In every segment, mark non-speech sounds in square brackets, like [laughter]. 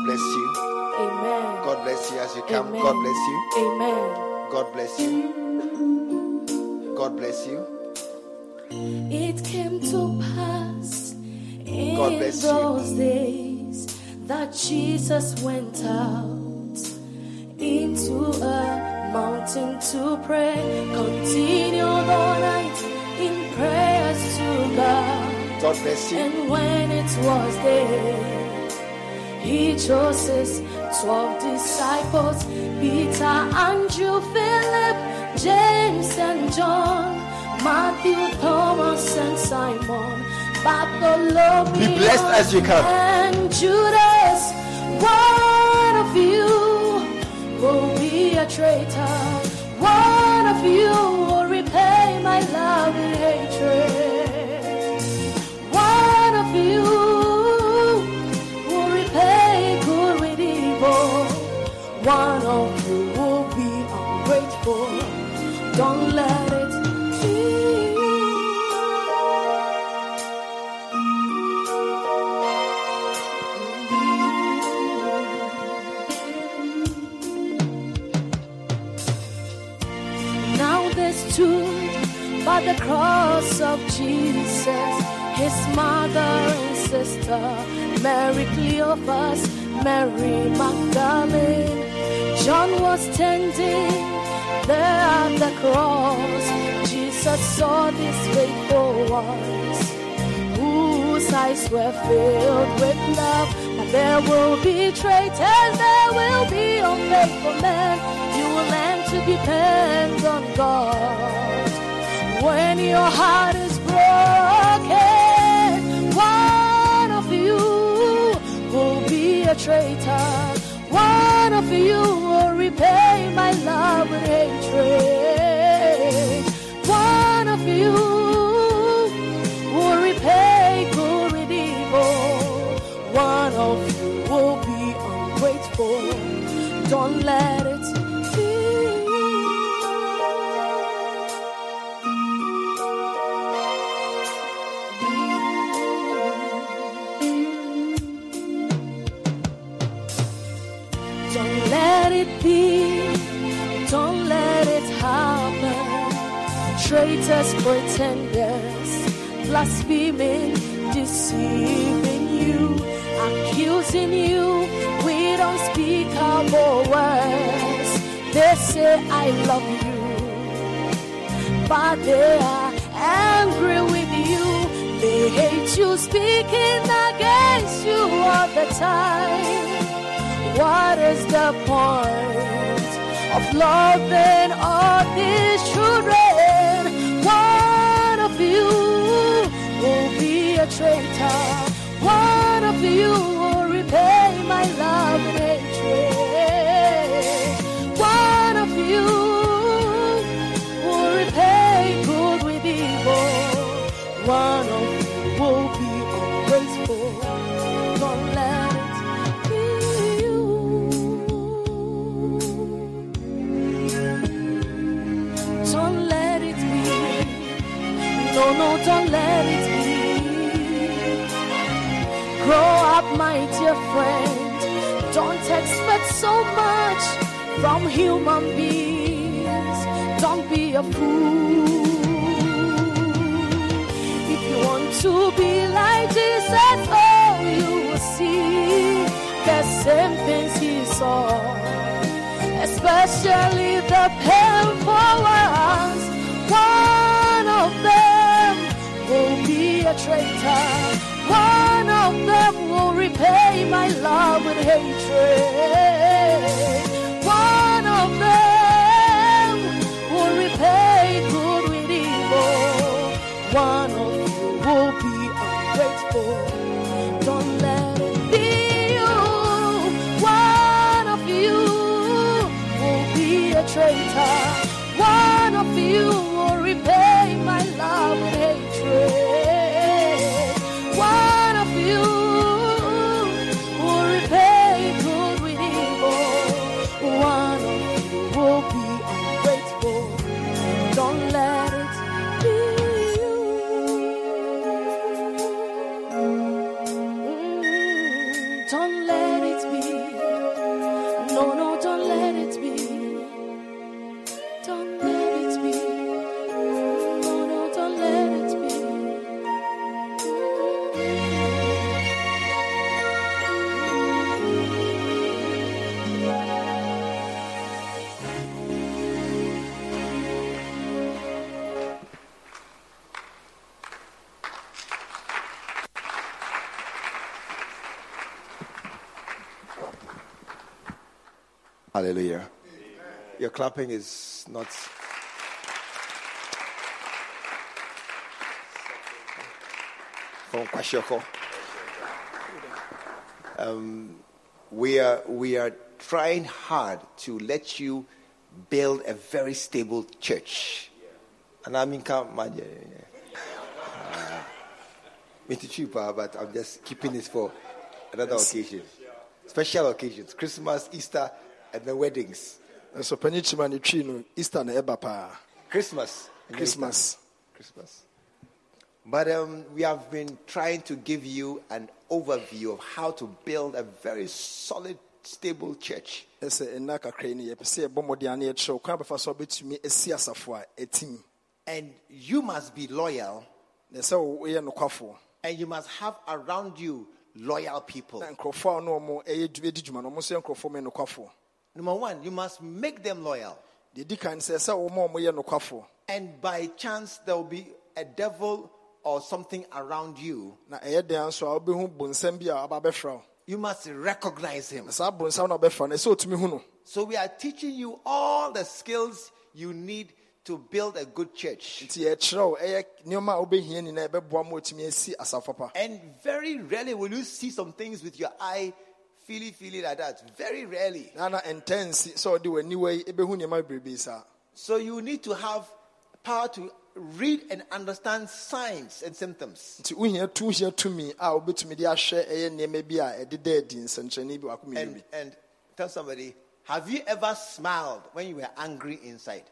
God bless you. Amen. God bless you as you come. Amen. God bless you. Amen. God bless you. God bless you. It came to pass in bless you. those days that Jesus went out into a mountain to pray. Continued all night in prayers to God. God bless you. And when it was day, he chose his twelve disciples Peter, Andrew, Philip, James, and John, Matthew, Thomas, and Simon, Bartholomew, Be blessed as you come. and Judas. One of you will be a traitor. One of you will repay my love and hatred. One of you will be ungrateful. Don't let it be. Now they stood by the cross of Jesus, his mother and sister, Mary Cleophas, Mary Magdalene. John was standing there at the cross. Jesus saw these faithful ones whose eyes were filled with love. But there will be traitors, there will be unfaithful men. You will learn to depend on God. When your heart is broken, one of you will be a traitor. One of you repay my love and hatred. One of you will repay good with evil. One of you will be ungrateful. Don't let Traitors, pretenders, blaspheming, deceiving you, accusing you with unspeakable words. They say, I love you, but they are angry with you. They hate you, speaking against you all the time. What is the point of loving all these children? You will be a traitor. One of you will repay my love and hatred. One of you will repay good with evil. One let it be. Grow up, my dear friend. Don't expect so much from human beings. Don't be a fool. If you want to be like Jesus, oh, you will see the same things he saw especially the painful ones. One of them a traitor. One of them will repay my love with hatred. One of them will repay good with evil. One of you will be ungrateful. Don't let it be you. One of you will be a traitor. Clapping is not. From Kwashioko. Um, we are we are trying hard to let you build a very stable church. And I mean, come, uh, me too cheap, uh, but I'm just keeping this for another occasion, special occasions, Christmas, Easter, and the weddings. Nso panyin kyima ne twi no easter na ɛba paa Christmas. christmas Christmas. But um, we have been trying to give you an overview of how to build a very solid, stable church. ɛsɛ ɛnna kakra yi no yɛpɛ sɛ yɛbɔ mmɔden ano yɛkyerɛw kwan bɛfa so wobɛtumi asi asafo a ɛtim And you must be loyal, na ɛsɛ wo- woyɛ nokwafoɔ and you must have around you loyal people. na nkurɔfoɔ a ɔno ɔmo ɛyɛ dwu- dwuma no ɔmo nso yɛ nkurɔfoɔ ma nokwafoɔ Number one, you must make them loyal. deɛ di kan sɛ ɛsɛ wɔma ɔmo yɛ nokwafoɔ And by chance, there will be a devil or something around you. na ɛyɛ den nso a wobɛhu bonsam bi a aba bɛfra wo You must recognize him. na saa bonsam no a ɔbɛfra no ɛsɛ ɔtumi hu no So we are teaching you all the skills you need to build a good church. nti yɛkyerɛ wo ɛyɛ nneɛma a wobɛhia nyinaa ɛbɛboa ma ɔtumi asi asafo pa And very rarely will you see some things with your eye, feely, feely like that. Very rarely. na na ɛntɛnsi sɛ ɔde w'aniwa yi ɛbɛhu nneɛma bebrebe saa So you need to have power to read and understand signs and symptoms. nti wohia tu hia tumi a wobɛtumi de ahwɛ ɛyɛ nneɛma bi a ɛdeda adi nsɛnkyerɛnne bi wako And, and tell somebody, have you ever smiled when you were angry inside?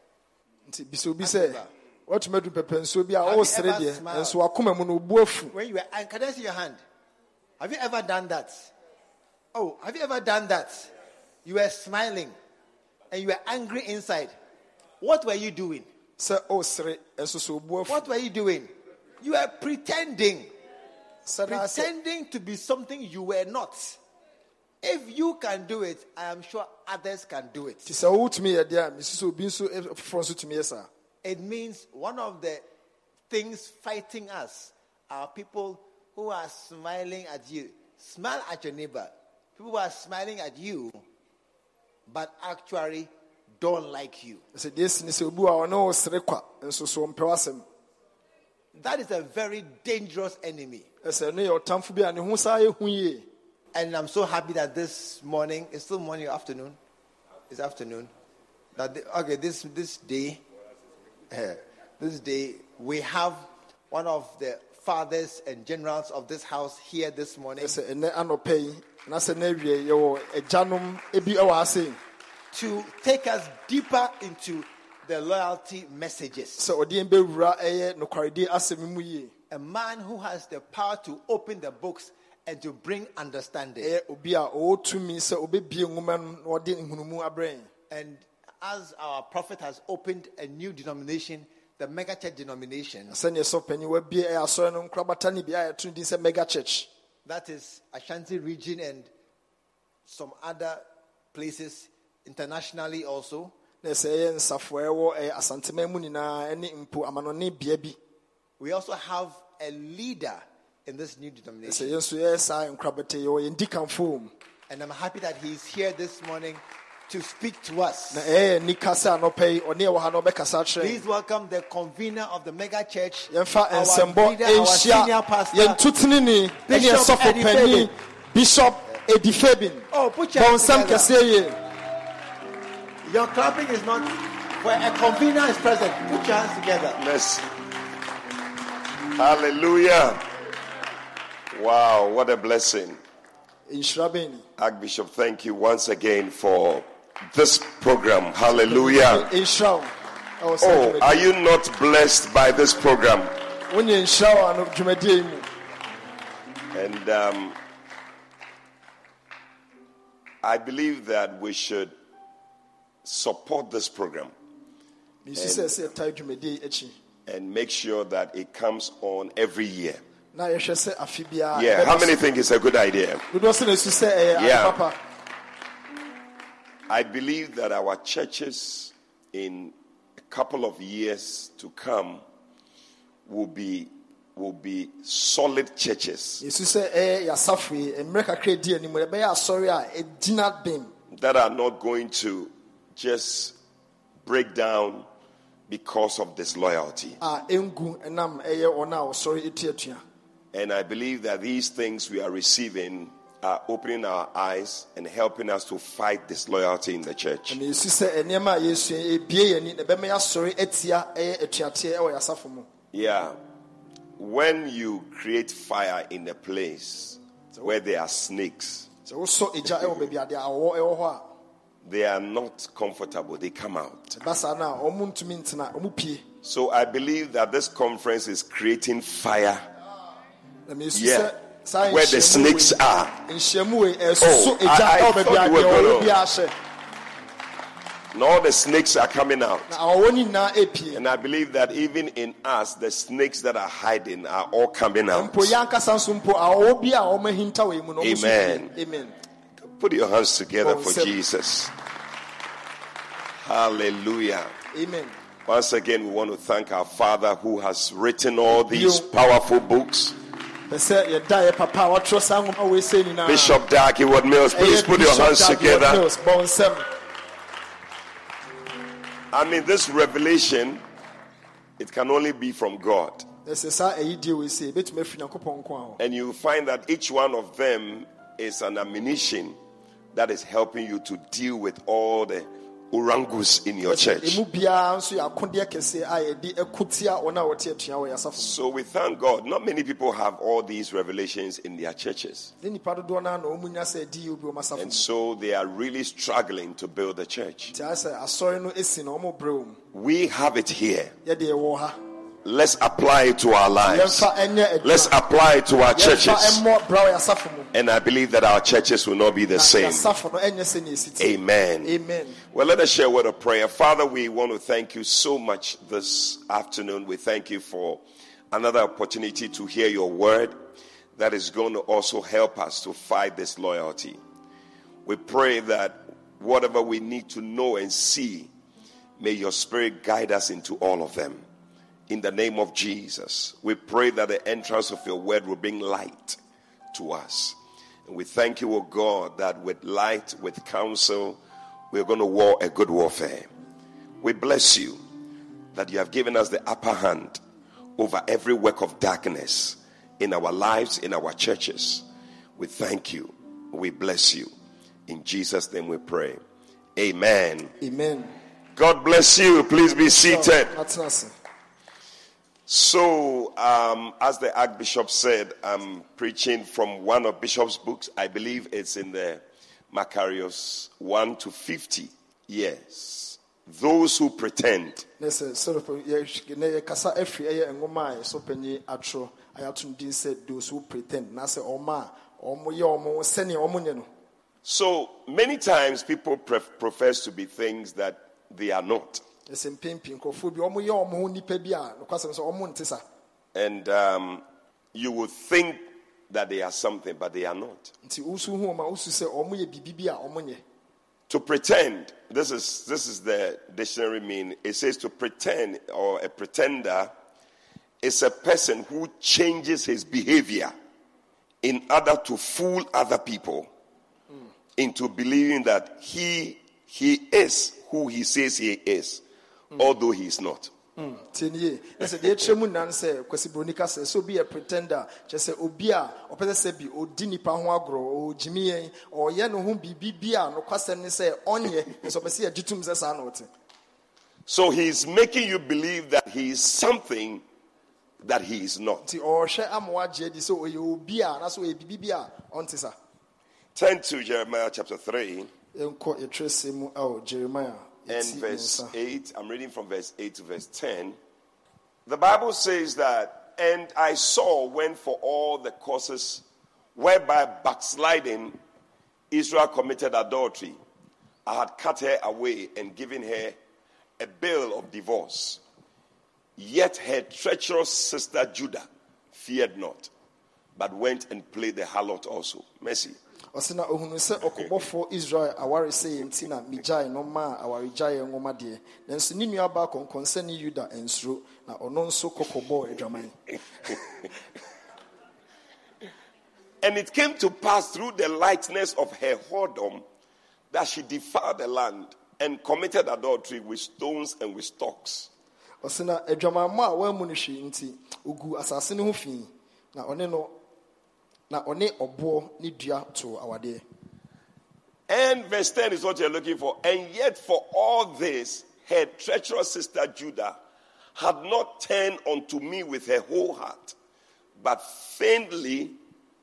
nti bisa obi sɛ watumi adu pɛpɛ nsuo bi a ɔresere ever deɛ nso wakoma mu no obu afu When you were, can I see your hand? Have you ever done that? Oh, have you ever done that? You were smiling and you were angry inside. What were you doing? sɛ ɔresere nso so obu What were you doing? You were pretending, sɛ naa sɛ pretending to be something you were not. If you can do it, I am sure others can do it. nti sɛ wotumi yɛ deɛ a mesi sɛ obi nso foforɔ nso tumi yɛ saa It means one of the things fighting us are people who are smiling at you. Smile at your neighbor. People who are smiling at you, but actually don't like you. sɛ deɛ si ne sɛ obi a ɔne ɔresere kwa nso so ɔmpɛ w'asɛm That is a very dangerous enemy. ɛsɛ no yɛ ɔtamfo bi a ne ho saa yɛ hu yie And I'm so happy that this morning, it's still morning or afternoon? It's afternoon. That the, okay, this this day, eh, this day we have one of the fathers and generals of this house here this morning ɛsɛ ɛnɛ anɔpɛ yi na sɛ na awie yɛwɔ agyanom bi ɛwɔ ase to take us deeper into the loyalty messages. sɛ ɔde yɛn bɛwura ɛyɛ nokwaredie asɛm mu yie A man who has the power to open the books and to bring understanding. ɛyɛ obi a ɔwɔ tumi sɛ ɔbɛbie nwoma no na ɔde nhunumu abrɛ yɛn And as our prophet has opened a new denomination, the megachurch denomination, sɛneɛ sɛ panyin wabie ɛyɛ asɔre no nkorabata no bi a yɛto no din sɛ mega church that is Ashanti region and some other places internationally also. na ɛsɛ ɛyɛ nsafo a ɛwɔ ɛyɛ asanteman mu nyinaa ɛne mpo amanɔne bea bi We also have a leader in this new denomination. yɛn nso yɛyɛ saa nkorabata yɛwɔ yɛn di kanfo mu And I'm happy that he's here this morning to speak to us. na ɛyɛ nika sɛ anɔpɛ yi ɔne ɛwɔ ha na ɔbɛkasa akyerɛ Please welcome the convener of the mega church, our leader, our senior pastor. yɛn tutenini ɛne Bishop ɛsɔfo Eddie Fabin. bishop edi fabin Oh, put your hands together. Your clapping is not where a convener is present. Put your hands together. Bless. Hallelujah. Wow, what a blessing. nhyira bɛn ni Archbishop, thank you once again for this program. Hallelujah. nhyira wo ɛwɔ sɛ Oh, are you not blessed by this program? wonyɛ nhyira wo ano dwumadie yi mu And um, I believe that we should support this program mesu sɛ sɛ yɛtae dwumadie yi akyi and make sure that it comes on every year. na yɛhwɛ sɛ afe biara Yeah, how many think it's a good idea? dodoɔ sɛ na ɛsu sɛ ɛyɛ ade Yeah. I believe that our churches in a couple of years to come will be will be solid churches. Yɛsu sɛ ɛyɛ yɛasafo yi mmerɛ kakra di anim no ɛbɛyɛ asɔre a ɛgyina bem. That are not going to just break down because of disloyalty. a ɛngu nam ɛyɛ wɔn a wɔsɔre eti atua And I believe that these things we are receiving are opening our eyes and helping us to fight disloyalty in the church. na esi sɛ nneɛma a yɛsua ebie yɛn ni na ɛbɛma yɛasɔre atia ɛyɛ atuateɛ ɛwɔ yɛasafo mu Yeah. When you create fire in a place where there are snakes, sɛ wosɔ egya ɛwɔ baabi adeɛ awɔ ɛwɔ hɔ a they are not comfortable. They come out. ɛba saa no a ɔmo ntumi ntena ɔmo pie So I believe that this conference is creating fire. Yeah. Where the snakes are. nhyiamu wei oh, ɛsoso Oh, I- I thought you were adeɛ ɔwɔ gonna- bi ahyɛ And all the snakes are coming out. na awɔ ne nyinaa epie And I believe that even in us, the snakes that are hiding are all coming out. mpo yɛn ankasa nso mpo awɔ bi a ɔmo ahinta wɔ mu no ɔmo nso Amen. amen Put your hands together for. Jesus. Hallelujah. amen Once again, we want to thank our Father who has written all these powerful books. Pɛ sɛ yɛda yɛ papa a watwerɛ saa nwoma wei sɛ nyinaa Bishop Dag Heward-Mills, please put your hands together. Mills, bɔ nsɛm I mean, this revelation, it can only be from God. ɛsɛ saa ɛyidie wei sɛ ebɛtumi afiri nyankopɔn nko a hɔ And you find that each one of them is an ammunition that is helping you to deal with all the orangus in your church. emu biara nso yɛ akodeɛ kɛseɛ a yɛde ɛko tia wɔn a wɔte atua wɔ yɛasafo So we thank God. Not many people have all these revelations in their churches. mu ne nipa dodoɔ no a na ɔmu nya sɛ ɛdi yɛ obi wɔn asafo And so they are really struggling to build the church. nti ayɛ sɛ asɔre no esi na ɔmo brɛ wɔn We have it here. yɛde ɛwɔ ha Let's apply it to our lives. Let's apply it to our churches. ɛmmɔ bra wɔ yɛasafo mu And I believe that our churches will not be the same. yɛasafo no ɛnyɛ sɛ ne esi ti Amen. amen Well, let us share a word of prayer. Father, we want to thank you so much this afternoon. We thank you for another opportunity to hear your word that is going to also help us to fight this loyalty. We pray that whatever we need to know and see, may your spirit guide us into all of them. In the name of Jesus, we pray that the entrance of your word will bring light to us. And we thank you, O God, that with light, with counsel, we're going to war a good warfare. We bless you that you have given us the upper hand over every work of darkness in our lives, in our churches. We thank you. We bless you. In Jesus' name we pray. Amen. amen God bless you. Please be seated. So, um, as the Archbishop said, I'm preaching from one of Bishop's books. I believe it's in the Macarius 1 to 50. Yes. Those who pretend. na sɛ sɛrɛpɛ yɛ na yɛkasa afiri ɛyɛ nwoma a yɛsɔ panyin atwerɛ a yɛato no din sɛ those who pretend na sɛ ɔma a ɔmo yɛ ɔmo ho sɛnea ɔmo nyɛ no So, many times people profess to be things that they are not. ɛsɛ mpempem nkurɔfoɔ bi ɔmo yɛ ɔmo ho nnipa bi a nokwasɛm sɛ ɔmo nte sa And um, you would think that they are something, but they are not. nti wosu hu ɔma wosu sɛ ɔmo yɛ biribi bi a ɔmo nyɛ To pretend, this is, this is the dictionary mean. It says to pretend or a pretender is a person who changes his behavior in order to fool other people into believing that he, he is who he says he is, hmm. although he is not. Tie nie na sɛ deɛ ɛkyerɛ mu nan sɛ kwasi buroni ka sɛ sɛ obi yɛ pretender. Kyerɛ sɛ obi a ɔpɛ sɛ sɛ bi ɔdi nipa ho agorɔ ɔgyimi yɛn ɔyɛ ne ho biribi bi a nokwasɛm ne sɛ ɔnyɛ nso ɔpɛ sɛ yɛgye tom sɛ saa na ɔte So he's making you believe that he is something that he is not. nti ɔrehwɛ ama wagye adi sɛ ɔyɛ obi a anaasɛ ɔyɛ biribi bi a ɔnte sa. Turn to Jeremiah chapter 3 yɛnkɔ yɛtwerɛ sɛ mu oh, ao jeremia and verse 8. I'm reading from verse 8 to verse 10. The Bible says that, and I saw when for all the causes whereby backsliding Israel committed adultery, I had cut her away and given her a bill of divorce. Yet her treacherous sister Judah feared not, but went and played the harlot also. Mercy. Ɔse na ohunu sɛ ɔkɔbɔfoɔ israel aware sɛ na megyae no maa awaregyaeɛ nwoma deɛ. Nanso ne nuabaa kɔnkɔn sɛ ne yuda na ɔno nso kɔkɔbɔɔ adwaman. [laughs] And it came to pass through the lightness of her whoredom that she defiled the land and committed adultery with stones and with stocks. ɔsi na adwamammɔ a wamu no hwee nti ogu asase no ho fi. Na ɔne no na ɔne ɔboɔ ne dua too awadeɛ And verse 10 is what you're looking for. And yet, for all this, her treacherous sister Judah had not turned unto me with her whole heart, but faintly,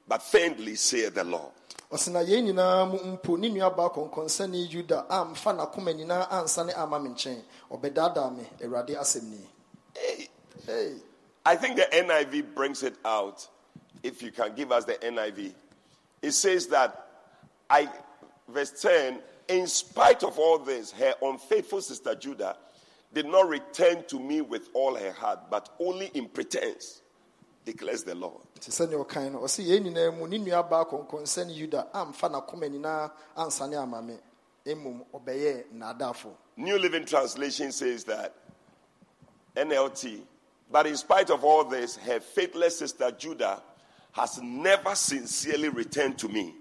but faintly, saith the Lord. ɔsi na yɛn nyinaa mu mpo ne nuabaa kɔnkɔnsɛne yuda amfa n'akoma nyinaa ansane ama me nkyɛn ɔbɛdaadaa me awurade asɛm nie Hey, hey. I think the NIV brings it out. If you can give us the NIV, it says that I, verse 10, in spite of all this, her unfaithful sister Judah did not return to me with all her heart, but only in pretense, declares the Lord. nti sɛnea ɔkan no ɔsi yɛn nyinaa mu ne nuabaa kɔnkɔnsɛne yuda amfa n'akoma nyinaa ansane ama me. Mmom ɔbɛyɛ nnaadaafo New Living Translation says that NLT, but in spite of all this, her faithless sister Judah has never sincerely returned to me.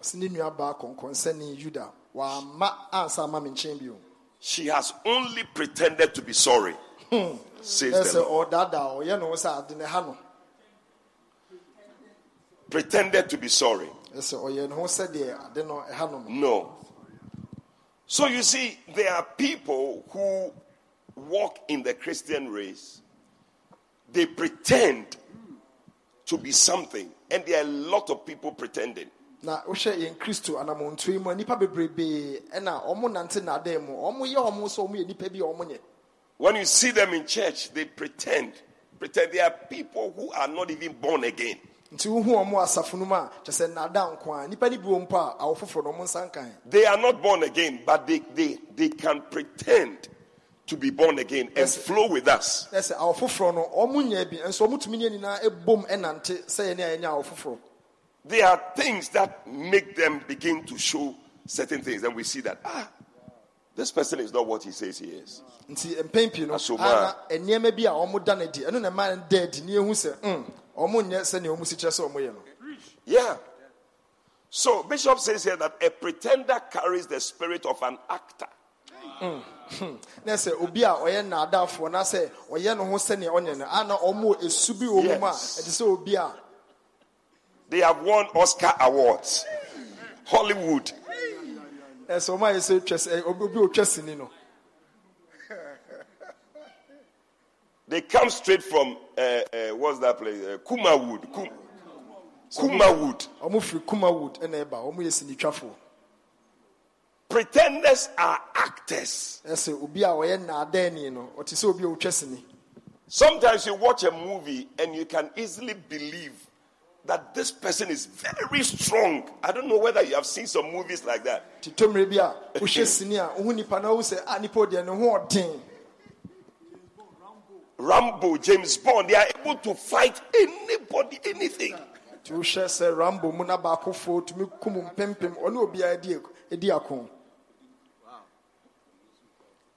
ɔsi ne nuabaa kɔnkɔnsɛne yuda wamma ansa ama me nkyɛn bio She has only pretended to be sorry, hmm. says the Lord. ɔdaadaa ɔyɛ no ho sɛ ade ne ha no Pretended to be sorry. ɛsɛ ɔyɛ ne ho sɛdeɛ ade no ɛha no no No. So you see, there are people who walk in the Christian race, they pretend to be something, and there are a lot of people pretending. na wohwɛ yɛn kristo yi mu a nnipa bebrebee ɛna ɔmo nante nnadan mu ɔmo ɔmo yɛ nnipa bi a ɔmo nyɛ When you see them in church, they pretend. Pretend they are people who are not even born again. nti wohu ɔmo asafo no mu a kyɛ sɛ nnada nko a nnipa no bi wɔ mpo a awo foforɔ no ɔmo nsa nkan They are not born again, but they, they, they can pretend to be born again and flow with us. ɛsɛ awo foforɔ no ɔmo nya bi nso ɔmo tumi ne ebom ɛnante sɛ yɛne a yɛnya awo There are things that make them begin to show certain things, and we see that, ah, this person is not what he says he is. nti mpɛn pii no Aso mu ana bi a ɔmo da no adi ɛno na ɛma no da adi ne ehu sɛ mm ɔmo nyɛ sɛnea si kyerɛ sɛ ɔmo no Yeah. So, Bishop says here that a pretender carries the spirit of an actor. Na sɛ obi a ɔyɛ nnaadaafoɔ na sɛ ɔyɛ ne ho sɛnea ɔnyɛ no ana ɔmo esu bi wɔ mu a ɛte sɛ obi a They have won Oscar awards, Hollywood. ɛsɛ ɔmo ayɛ sɛ twɛ sɛ obi obi otwa sini no They come straight from uh, uh, what's that place? Uh, Kumawood. Kum- Kumawood. ɔmo firi kumawood ɛna ɛba ɔmo yɛ sinitwafoɔ Pretenders are actors. ɛsɛ obi a ɔyɛ nnaadaani no ɔte sɛ obi a otwa sini Sometimes you watch a movie and you can easily believe that this person is very strong. I don't know whether you have seen some movies like that. titɔ mmerɛ bi a wohwɛ [laughs] sini a wohu nipa na wohu sɛ a ah, nipa deɛ ne ho ɔden Rambo, James Bond, they are able to fight anybody, anything. nti wohwɛ sɛ rambo mu na baakofoɔ tumi kum mpempem ɔne obiara di edi ako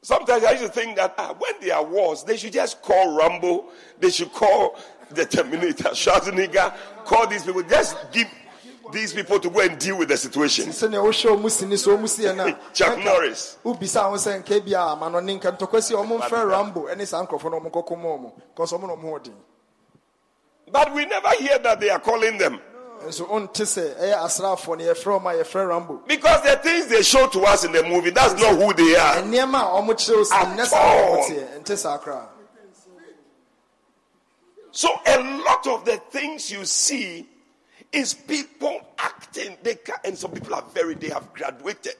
Sometimes I used to think that ah, when there are wars, they should just call Rambo, they should call the Terminator, [laughs] Schwarzenegger, call these people, just give these people to go and deal with the situation. sɛnea wohwɛ ɔmo sini so ɔmo siɛ no a [laughs] Chuck Norris. wobisa ho sɛ nka bi a amanɔne nka ntɔkwa si a ɔmo mfrɛ rambo ɛne saa nkurɔfoɔ no ɔmo nkɔkɔ ma ɔmo because ɔmo na ɔmo ho ɔden But we never hear that they are calling them. Nso ɔnte sɛ ɛyɛ asraafoɔ no yɛfrɛ ɔmo rambo Because the things they show to us in the movie, that's not who they are. nneɛma a ɔmo kyerɛw si At nnɛ saa na ɔmo all. teɛ nte saa koraa So a lot of the things you see is people acting. They can, and some people are very, they have graduated.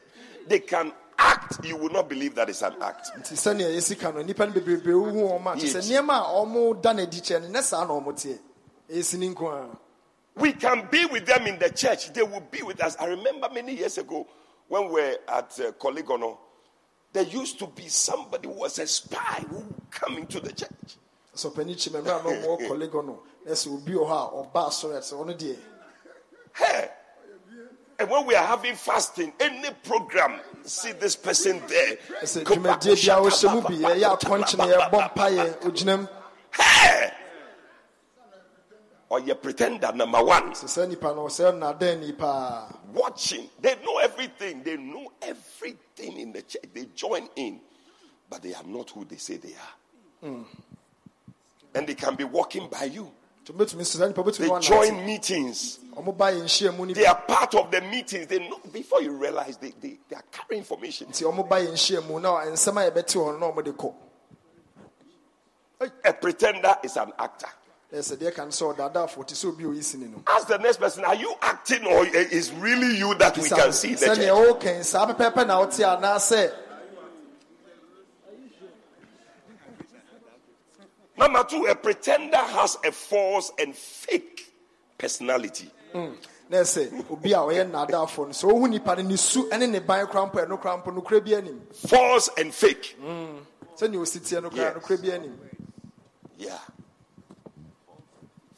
They can act. You will not believe that it's an act. nti sɛnea yɛsi ka no nnipa no bebrebe wohu ɔmo a Yes. We can be with them in the church. They will be with us. I remember many years ago when we were at uh, Korle Gonno, there used to be somebody who was a spy who would come into the church. So kyi mɛmɛ a na ɔmo wɔ kɔlego no na sɛ obi wɔ hɔ a ɔba asɔre sɛ ɔno deɛ Hey. And when we are having fasting, any program, see this person there. sɛ dwumadie bia wohyɛ mu bi yɛyɛ akɔnkyene yɛbɔ mpayɛ ogyinam Hey! Or your pretender number one. sɛ saa nipa no sɛ nnaadaa ni Watching. They know everything. They know everything in the church. They join in, but they are not who they say they are. And they can be walking by you. nti wobɛtumi sɛ saa nipa They join meetings. ɔmo ba yɛ nhyia mu no They are part of the meetings. They know before you realize they, they, they are carrying information. nti ɔmo ba yɛ nhyia mu na nsɛm a yɛbɛte hɔ no na ɔmo de kɔ A pretender is an actor. Ɛsɛ deɛ ka no sɛ ɔdaadaafo te sɛ obi a ɔyi sini no Ask the next person, are you acting or is really you that we can see the church? wɔkɛn saa pɛpɛɛpɛ na wote anaasɛ Number two, a pretender has a false and fake personality. Mm. na ɛsɛ obi a ɔyɛ nnaadaafo no sɛ ɔhu nipa no ne su ne ne ban kora mpo ɛno kora mpo nokorɛ bi anim False and fake. sɛnea ɔsi teɛ no kora Yes. nokorɛ bi anim Yeah.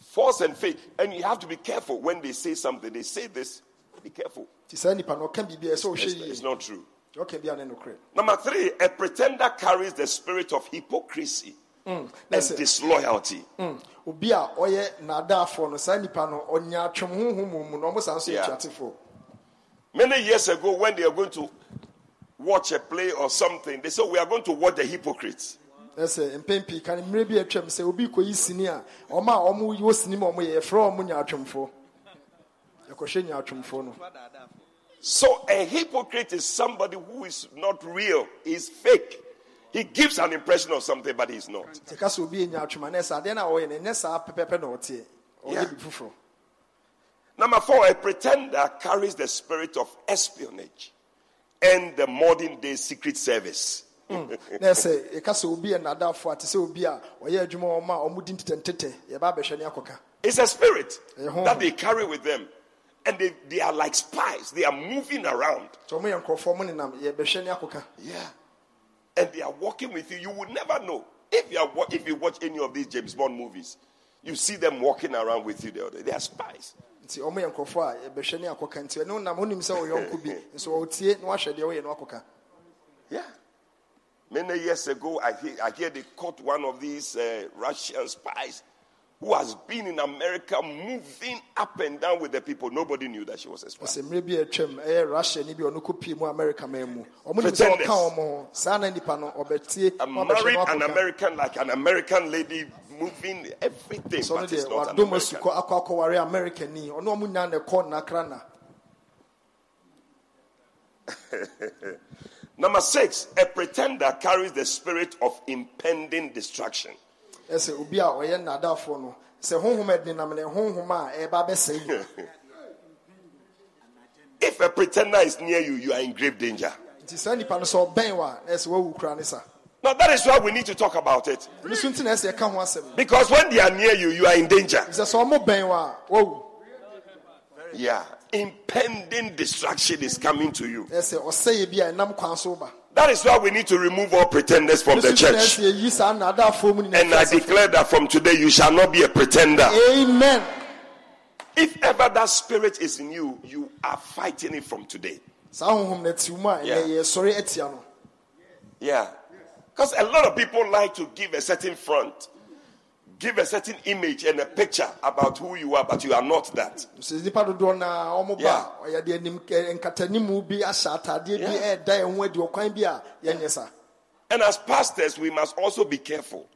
False and faith. And you have to be careful when they say something. They say this, be careful. nti saa nipa no ɔka biribi a ɛsɛ It's, it's not true. ɔka bi a ne nokorɛ Number three, a pretender carries the spirit of hypocrisy mm, and disloyalty. Mm. obi a ɔyɛ nnaadaafoɔ no saa nipa no ɔnya atwom honhom mu mu na ɔmo saa nso yɛ Yeah. Many years ago, when they are going to watch a play or something, they said, We are going to watch the hypocrites. Ɛsɛ mpɛn pii ka ne mmerɛ bi atwam sɛ obi kɔyi sini a ɔma a ɔmo wɔ sini ma ɔmo yɛ yɛfrɛ ɔmo nyaatwomfoɔ yɛkɔhwɛ nyaatwomfoɔ no So a hypocrite is somebody who is not real, he's fake. He gives an impression of something, but he's not. Yeah. Number four, a pretender carries the spirit of espionage and the modern day secret service. Hmm. na ɛsɛ yɛka sɛ obi yɛ nnaadaafoɔ a te sɛ obi a ɔyɛ adwuma wɔ ɔma a ɔmo di ntetɛntetɛ yɛba abɛhwɛ ne akɔka It's a spirit that they carry with them. And they, they are like spies. They are moving around. sɛ ɔmo yɛ nkurɔfoɔ ɔmo nenam yɛbɛhwɛ ne akɔka Yeah. And they are walking with you. You will never know. If you, are, if you watch any of these James Bond movies, you see them walking around with you. They they are spies. nti ɔmo yɛ nkurɔfoɔ a yɛbɛhwɛ ne akɔka nti ɛno nam wonim sɛ ɔyɔnko bi [laughs] nso ɔtie na wahwɛ deɛ ɔyɛ no akɔka Yeah. Many years ago, I hear, I hear they caught one of these uh, Russian spies who has been in America moving up and down with the people. Nobody knew that she was a spy. sɛ mmerɛ bi atwam ɛyɛ russia ni bi a ɔno kɔpie america man mu ɔmo nim sɛ Pretenders. ɔka ɔmo ho saa na nipa no ɔbɛtie I married an American, like an American lady, moving everything, ɔno but it's not an American. [laughs] Number six, a pretender carries the spirit of impending destruction. ɛsɛ obi a ɔyɛ nnadaafoɔ no sɛ honhom ɛde nam ne honhom a ɛba bɛsɛe yi [laughs] If a pretender is near you, you are in grave danger. nti saa nipa no sɛ ɔbɛn wa na ɛsɛ wawu kura ne sa Now, that is why we need to talk about it. ɛno so nti na ɛsɛ ɛka ho asɛm Because when they are near you, you are in danger. sɛ sɛ ɔmo bɛn wa wawu Yeah. Impending destruction is coming to you. ɛsɛ ɔsɛyɛ bi a ɛnam kwan so ba That is why we need to remove all pretenders from the so nti na church. ɛsɛ yɛyi saa nnadaafoɔ mu And I declare that from today, you shall not be a pretender. amen If ever that spirit is in you, you are fighting it from today. saa honhom no ati mu a Yeah. Yeah. Because a lot of people like to give a certain front, give a certain image and a picture about who you are, but you are not that. sɛ nipa dodoɔ na ɔmo ba Yeah. a, ɔyɛ de anim ɛ, nkatanimu bi ahyɛ atadeɛ bi Yeah. ɛɛda ɛho adi ɔkwan bi a yɛnyɛ sa And as pastors, we must also be careful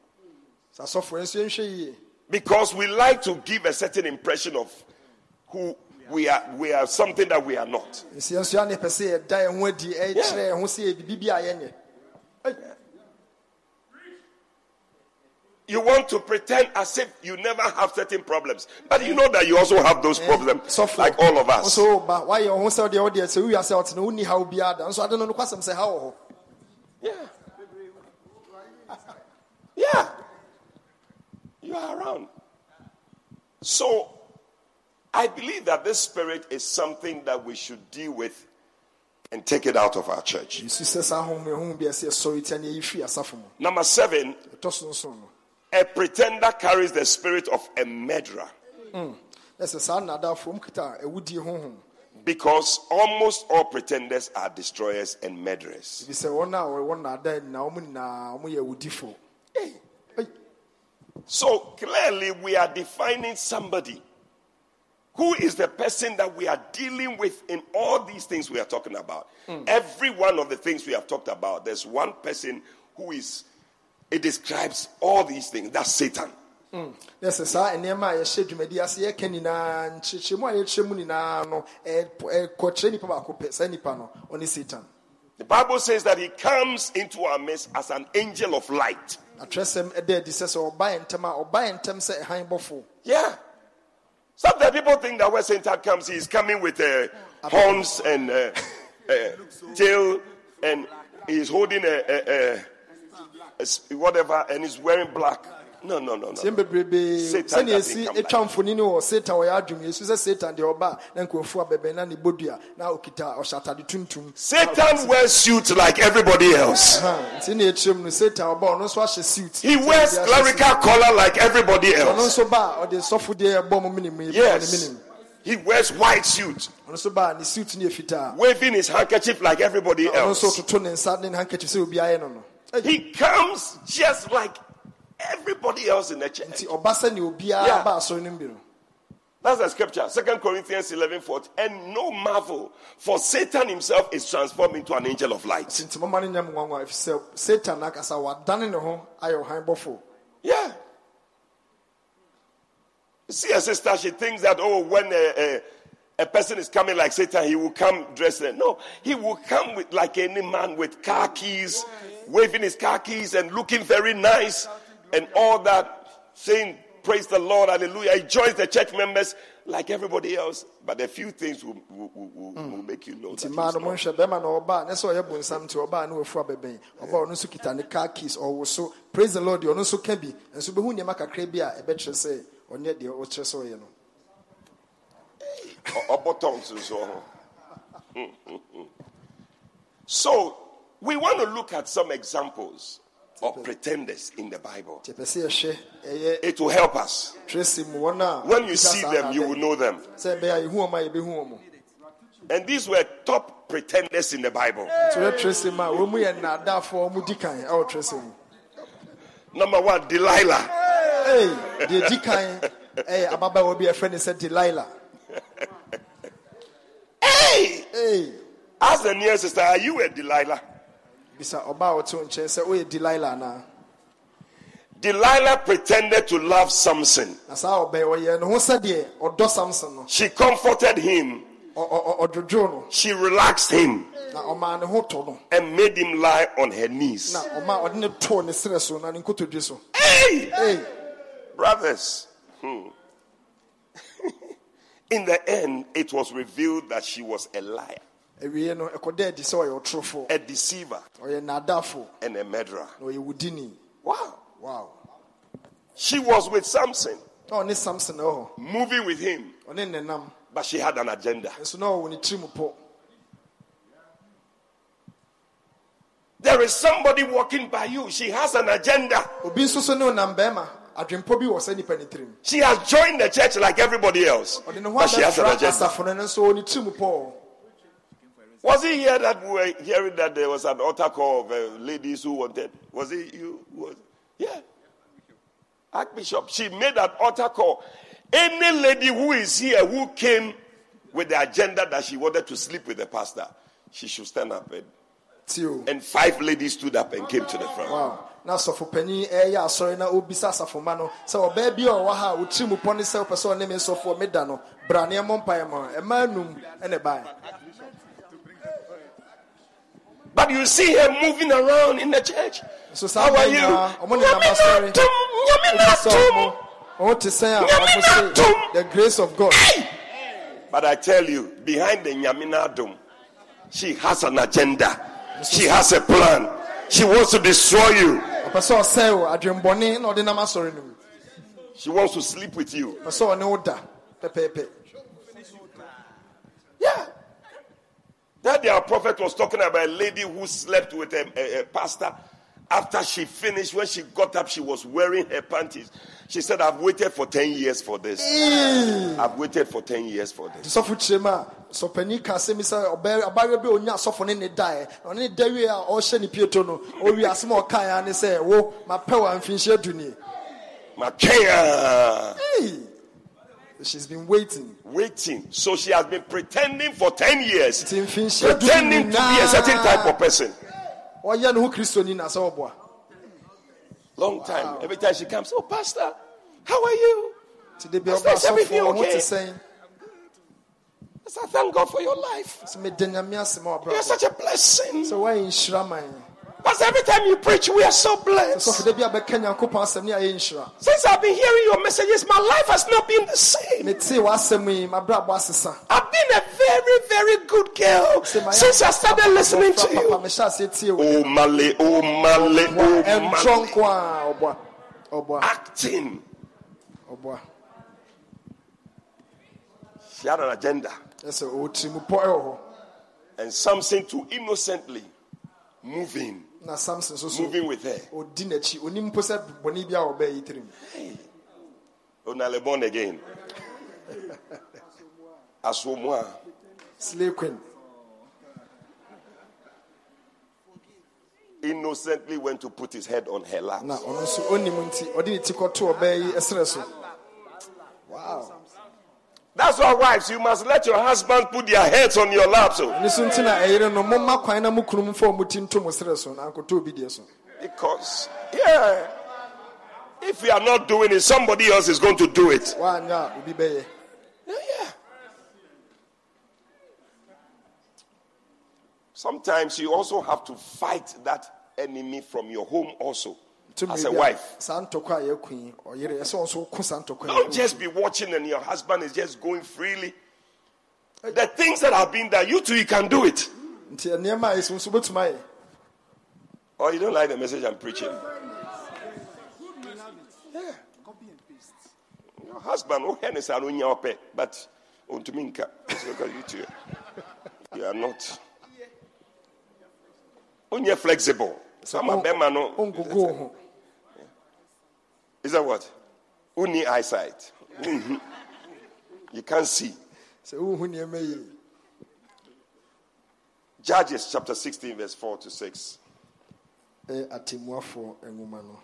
saa sɔfoɔ nso yɛnhwɛ yie because we like to give a certain impression of who we are. We are something that we are not. nsia nso a ne pɛ sɛ yɛda ɛho adi ɛkyerɛ ɛho sɛ yɛ biribi bi a yɛnyɛ You want to pretend as if you never have certain problems, but you know that you also have those problems, sɔfoɔ like all of us. wayɛ ɔho sɛ ɔdeɛ ɔdeɛ sɛ wowi asɛ ɔtena wonni haw biara da nso ade no no kwasɛm sɛ ha wɔ hɔ Yeah. Yeah. You are around. So, I believe that this spirit is something that we should deal with and take it out of our church. yesu sɛ saa honhom ɛho bi ɛsɛ yɛsɔre tia ne yɛyi firi asafo mu Number seven, ɛtɔ so nso no a pretender carries the spirit of a murderer ɛsɛ saa nnadaafoɔ mkita awudie honhom because almost all pretenders are destroyers and murderers. bi sɛ wɔn a wɔwɔ nnaadaa nyinaa wɔn nyinaa wɔn yɛ awudifoɔ Hey, So clearly, we are defining somebody. Who is the person that we are dealing with in all these things we are talking about? Hmm. Every one of the things we have talked about, there's one person who is, it describes all these things. That's Satan. na saa nneɛma a yɛhyɛ dwumadi ase yɛka nyinaa nkyekyɛmu a yɛkyerɛ mu nyinaa no ɛkɔkyerɛ nipa baako pɛ saa nipa no ɔne satan The Bible says that he comes into our midst as an angel of light. atwerɛsɛm ɛda adi sɛ sɛ ɔba yɛ ntɛm a ɔba yɛ ntɛm sɛ ɛhan bɔfo Yeah. Sometimes people think that when Satan comes, he's coming with uh, horns and uh, uh, [laughs] tail, and he's holding a, a, a, a s- whatever, and he's wearing black. No, no, no, no. Satan sɛnea doesn't come like ɛtwa mfoni no satan wɔyɛ adwom yesu sɛ satan deɛ ɔba na nkurɔfoɔ abɛbɛn na ne bɔdua na ɔkita ɔhyɛ atade tuntum Satan wears suits like everybody else. Nti na ɛkyerɛ no satan ɔba ɔno nso ahyɛ suit He wears clerical collar like everybody ɔno else. nso ba a ɔde sɔfodeɛ ɛbɔ mo minim yi bɔ ne Yes. He wears white suit, ɔno nso ba a ne suit no yɛ fitaa waving his handkerchief like everybody else. Toto ne nsa ne ne handkerchief sɛ obi ayɛ no no Ɛy, He comes just like everybody else in the church. nti ɔba sɛnea obiara Yeah. ba asɔre no bi no That's the scripture. Second Corinthians 11 14. And no marvel, for Satan himself is transformed into an angel of light. nti mɔma no nyɛ mo nwanwa ɛfiri sɛ satan akasa wadane ne ho ayɛ ɔhan bɔfo Yeah. You see, a sister, she thinks that, oh, when a, a, a person is coming like Satan, he will come dressed. No, he will come with like any man with car keys, waving his car keys and looking very nice and all that, saying, Praise the Lord, hallelujah. He joins the church members like everybody else, but a few things will, will, will, will- hmm. will make you know that nti he's mmaa no not. monhwɛ bɛrima na ɔba ne sɛ ɔyɛ bonsam nti ɔbaa ne wafu abɛbɛn ɔba ɔno nso kita ne car keys ɔwo so praise the lord deɛ ɔno nso ka bi nso bɛhu nneɛma kakra bi a ɛbɛkyerɛ sɛ ɔnyɛ deɛ ɔkyerɛ sɛ ɔyɛ or buttons and so. So, we want to look at some examples of pretenders in the Bible. nti ɛpɛ sɛ yɛhwɛ ɛyɛ It will help us. tracy mu wɔn a When you see them, you will know them. sɛ ɛbɛyɛ a yɛhu wɔn a yɛbɛhu wɔn And these were top pretenders in the Bible. nti wɔyɛ tracy mu a wɔn mu yɛ nnaadaafoɔ wɔn di kan ɛwɔ tracy mu Number one, Delilah. ee deɛ di kan ɛyɛ ababaawa bi a yɛfrɛ ne sɛ delilah Hey! ee Ask the nearest sister, are you a Delilah? Bisa ɔbaa ɔte nkyɛn sɛ ɔyɛ delilah anaa Delilah pretended to love Samson. na saa ɔbɛn ɔyɛ ne ho sɛdeɛ ɔdɔ samson no She comforted him, ɔdwodwo no she relaxed him, na ɔmaa ne ho to no and made him lie on her knees. na ɔma ɔde ne too ne serɛ so na ne nkotodwe so Hey! ee Brothers, hmm. [laughs] in the end, it was revealed that she was a liar, awie no ɛkɔda adi sɛ ɔyɛ ɔtorofo a deceiver, ɔyɛ nnaadaafo and a murderer. na ɔyɛ wudini. Wow. wow. She was with Samson, na ɔne samson wɔ hɔ moving with him, Oh, ɔne nenam but she had an agenda. nso na ɔwɔ ne tirim pɔ There is somebody walking by you. She has an agenda. obi nso so ne ɔnam bɛrima. Adwempɔ bi wɔ sɛ nipa ne tirim. She has joined the church like everybody else, ɔde ne ho but she has an agenda. asafo no no nso ɔwɔ ne tirim pɔ Was it here that we were hearing that there was an altar call of uh, ladies who wanted? Was it you? Was yeah. Archbishop, she made an altar call. Any lady who is here who came with the agenda that she wanted to sleep with the pastor, she should stand up. And, tio and five ladies stood up and came to the front. wow na asɔfo panyin ɛyɛ asɔre na obisa asafo ma no sɛ ɔbaa bi a ɔwɔ ha a ɔtirim pɔ ne sɛ ɔpɛ sɛ ɔne me nsɔfoɔ meda no bra ne mpaeɛ ma ɛmaa num ɛna ɛbaeɛ But you see her moving around in the church. so saa How are you? nyinaa ɔmo nenam asɔre Nyaminatum, Obisa nyaminatum. ɔmo ɔmo te sɛn a ɔmo se the grace of God But I tell you, behind the Nyamina Dome, she has an agenda. She has a plan. She wants to destroy you. ɔpɛ sɛ ɔsɛe wo adwembɔne na ɔde nam asɔre no mu She wants to sleep with you. ɔpɛ sɛ ɔne wo da Yeah. That day our prophet was talking about a lady who slept with a, a- a pastor. After she finished, when she got up, she was wearing her panties. She said, I've waited for 10 years for this. I've waited for 10 years for this. sɔfo kyerɛ mu a sɔpani ka asɛm yi sɛ ɔbɛrɛ abayewa bi a onya asɔfo ne ne na ɔne ne da wie a ɔhyɛ ne pieto no ɔwie asɛm a ɔkaeɛ a ne sɛ wo mapɛ wɔ amfinhyia du nie Makaya. Hey! She's been waiting. Waiting. So she has been pretending for 10 years. Nti mfinhyia du Pretending to be a certain type of person. ɔyɛ ne ho kristoni na Long time. Every time she comes, oh, Pastor, how are you? nti de bia Pastor, is everything okay? I thank God for your life. sɛ meda nyame ase ma You're such a blessing. sɛ woayɛ nhyira man Pastor, every time you preach, we are so blessed. da bi a bɛka nyankopɔn asɛm ne ayɛ nhyira Since I've been hearing your messages, my life has not been the same. metee w'asɛm yi mabrabɔ asesa I've been a very, very good girl since I started listening to papa you. mehyɛ aseɛ tie wo Oh, Male, oh, Male, oh, ɛntrɔ Male. nko a ɔboa ɔboa Acting. ɔboa She had an agenda. ɛsɛ ɔtirimupɔ ɛwɔ hɔ And something to innocently moving, na samson nso so moving with her. ɔdi n'akyi onim mpo sɛ bɔne bi a ɔbɛɛ yi tirim Oh, Nale born again. [laughs] Asomwa. slay queen Innocently went to put his head on her lap. na ɔno nso ɔnim nti ɔde ne ti kɔto ɔbɛɛ yi ɛserɛ so wow That's why, wives, you must let your husband put their heads on your lap. So, ɛno so nti na ɛyere no momma kwan na mo kunu mu fa ɔmo ti nto mo serɛ so na ankɔtɔ obi deɛ so because, yeah, if we are not doing it, somebody else is going to do it. woanyɛ a obi bɛyɛ Yeah, yeah. Sometimes you also have to fight that enemy from your home, also, as a bi wife. saa ntɔkwa a yɛaku yi ɔyere ɛsɛ ɔno nso ko saa ntɔkwa Don't just be watching and your husband is just going freely. Eh. The things that have been done, you too, you can do it. nti nneɛma a ɛsi nso wobɛtumi ayɛ Or oh, you don't like the message I'm preaching. Yeah. Your husband, oh, hennes are on your pay, but on oh, to minka. Look at you too. You are not. On oh, you're flexible. Some of them are no. Ɔngogo wo ho Is that what? Only eyesight. Mhm. You can't see. nneɛma yi Judges chapter 16, verse 4 to 6. ɛyɛ atemmuafoɔ nwoma no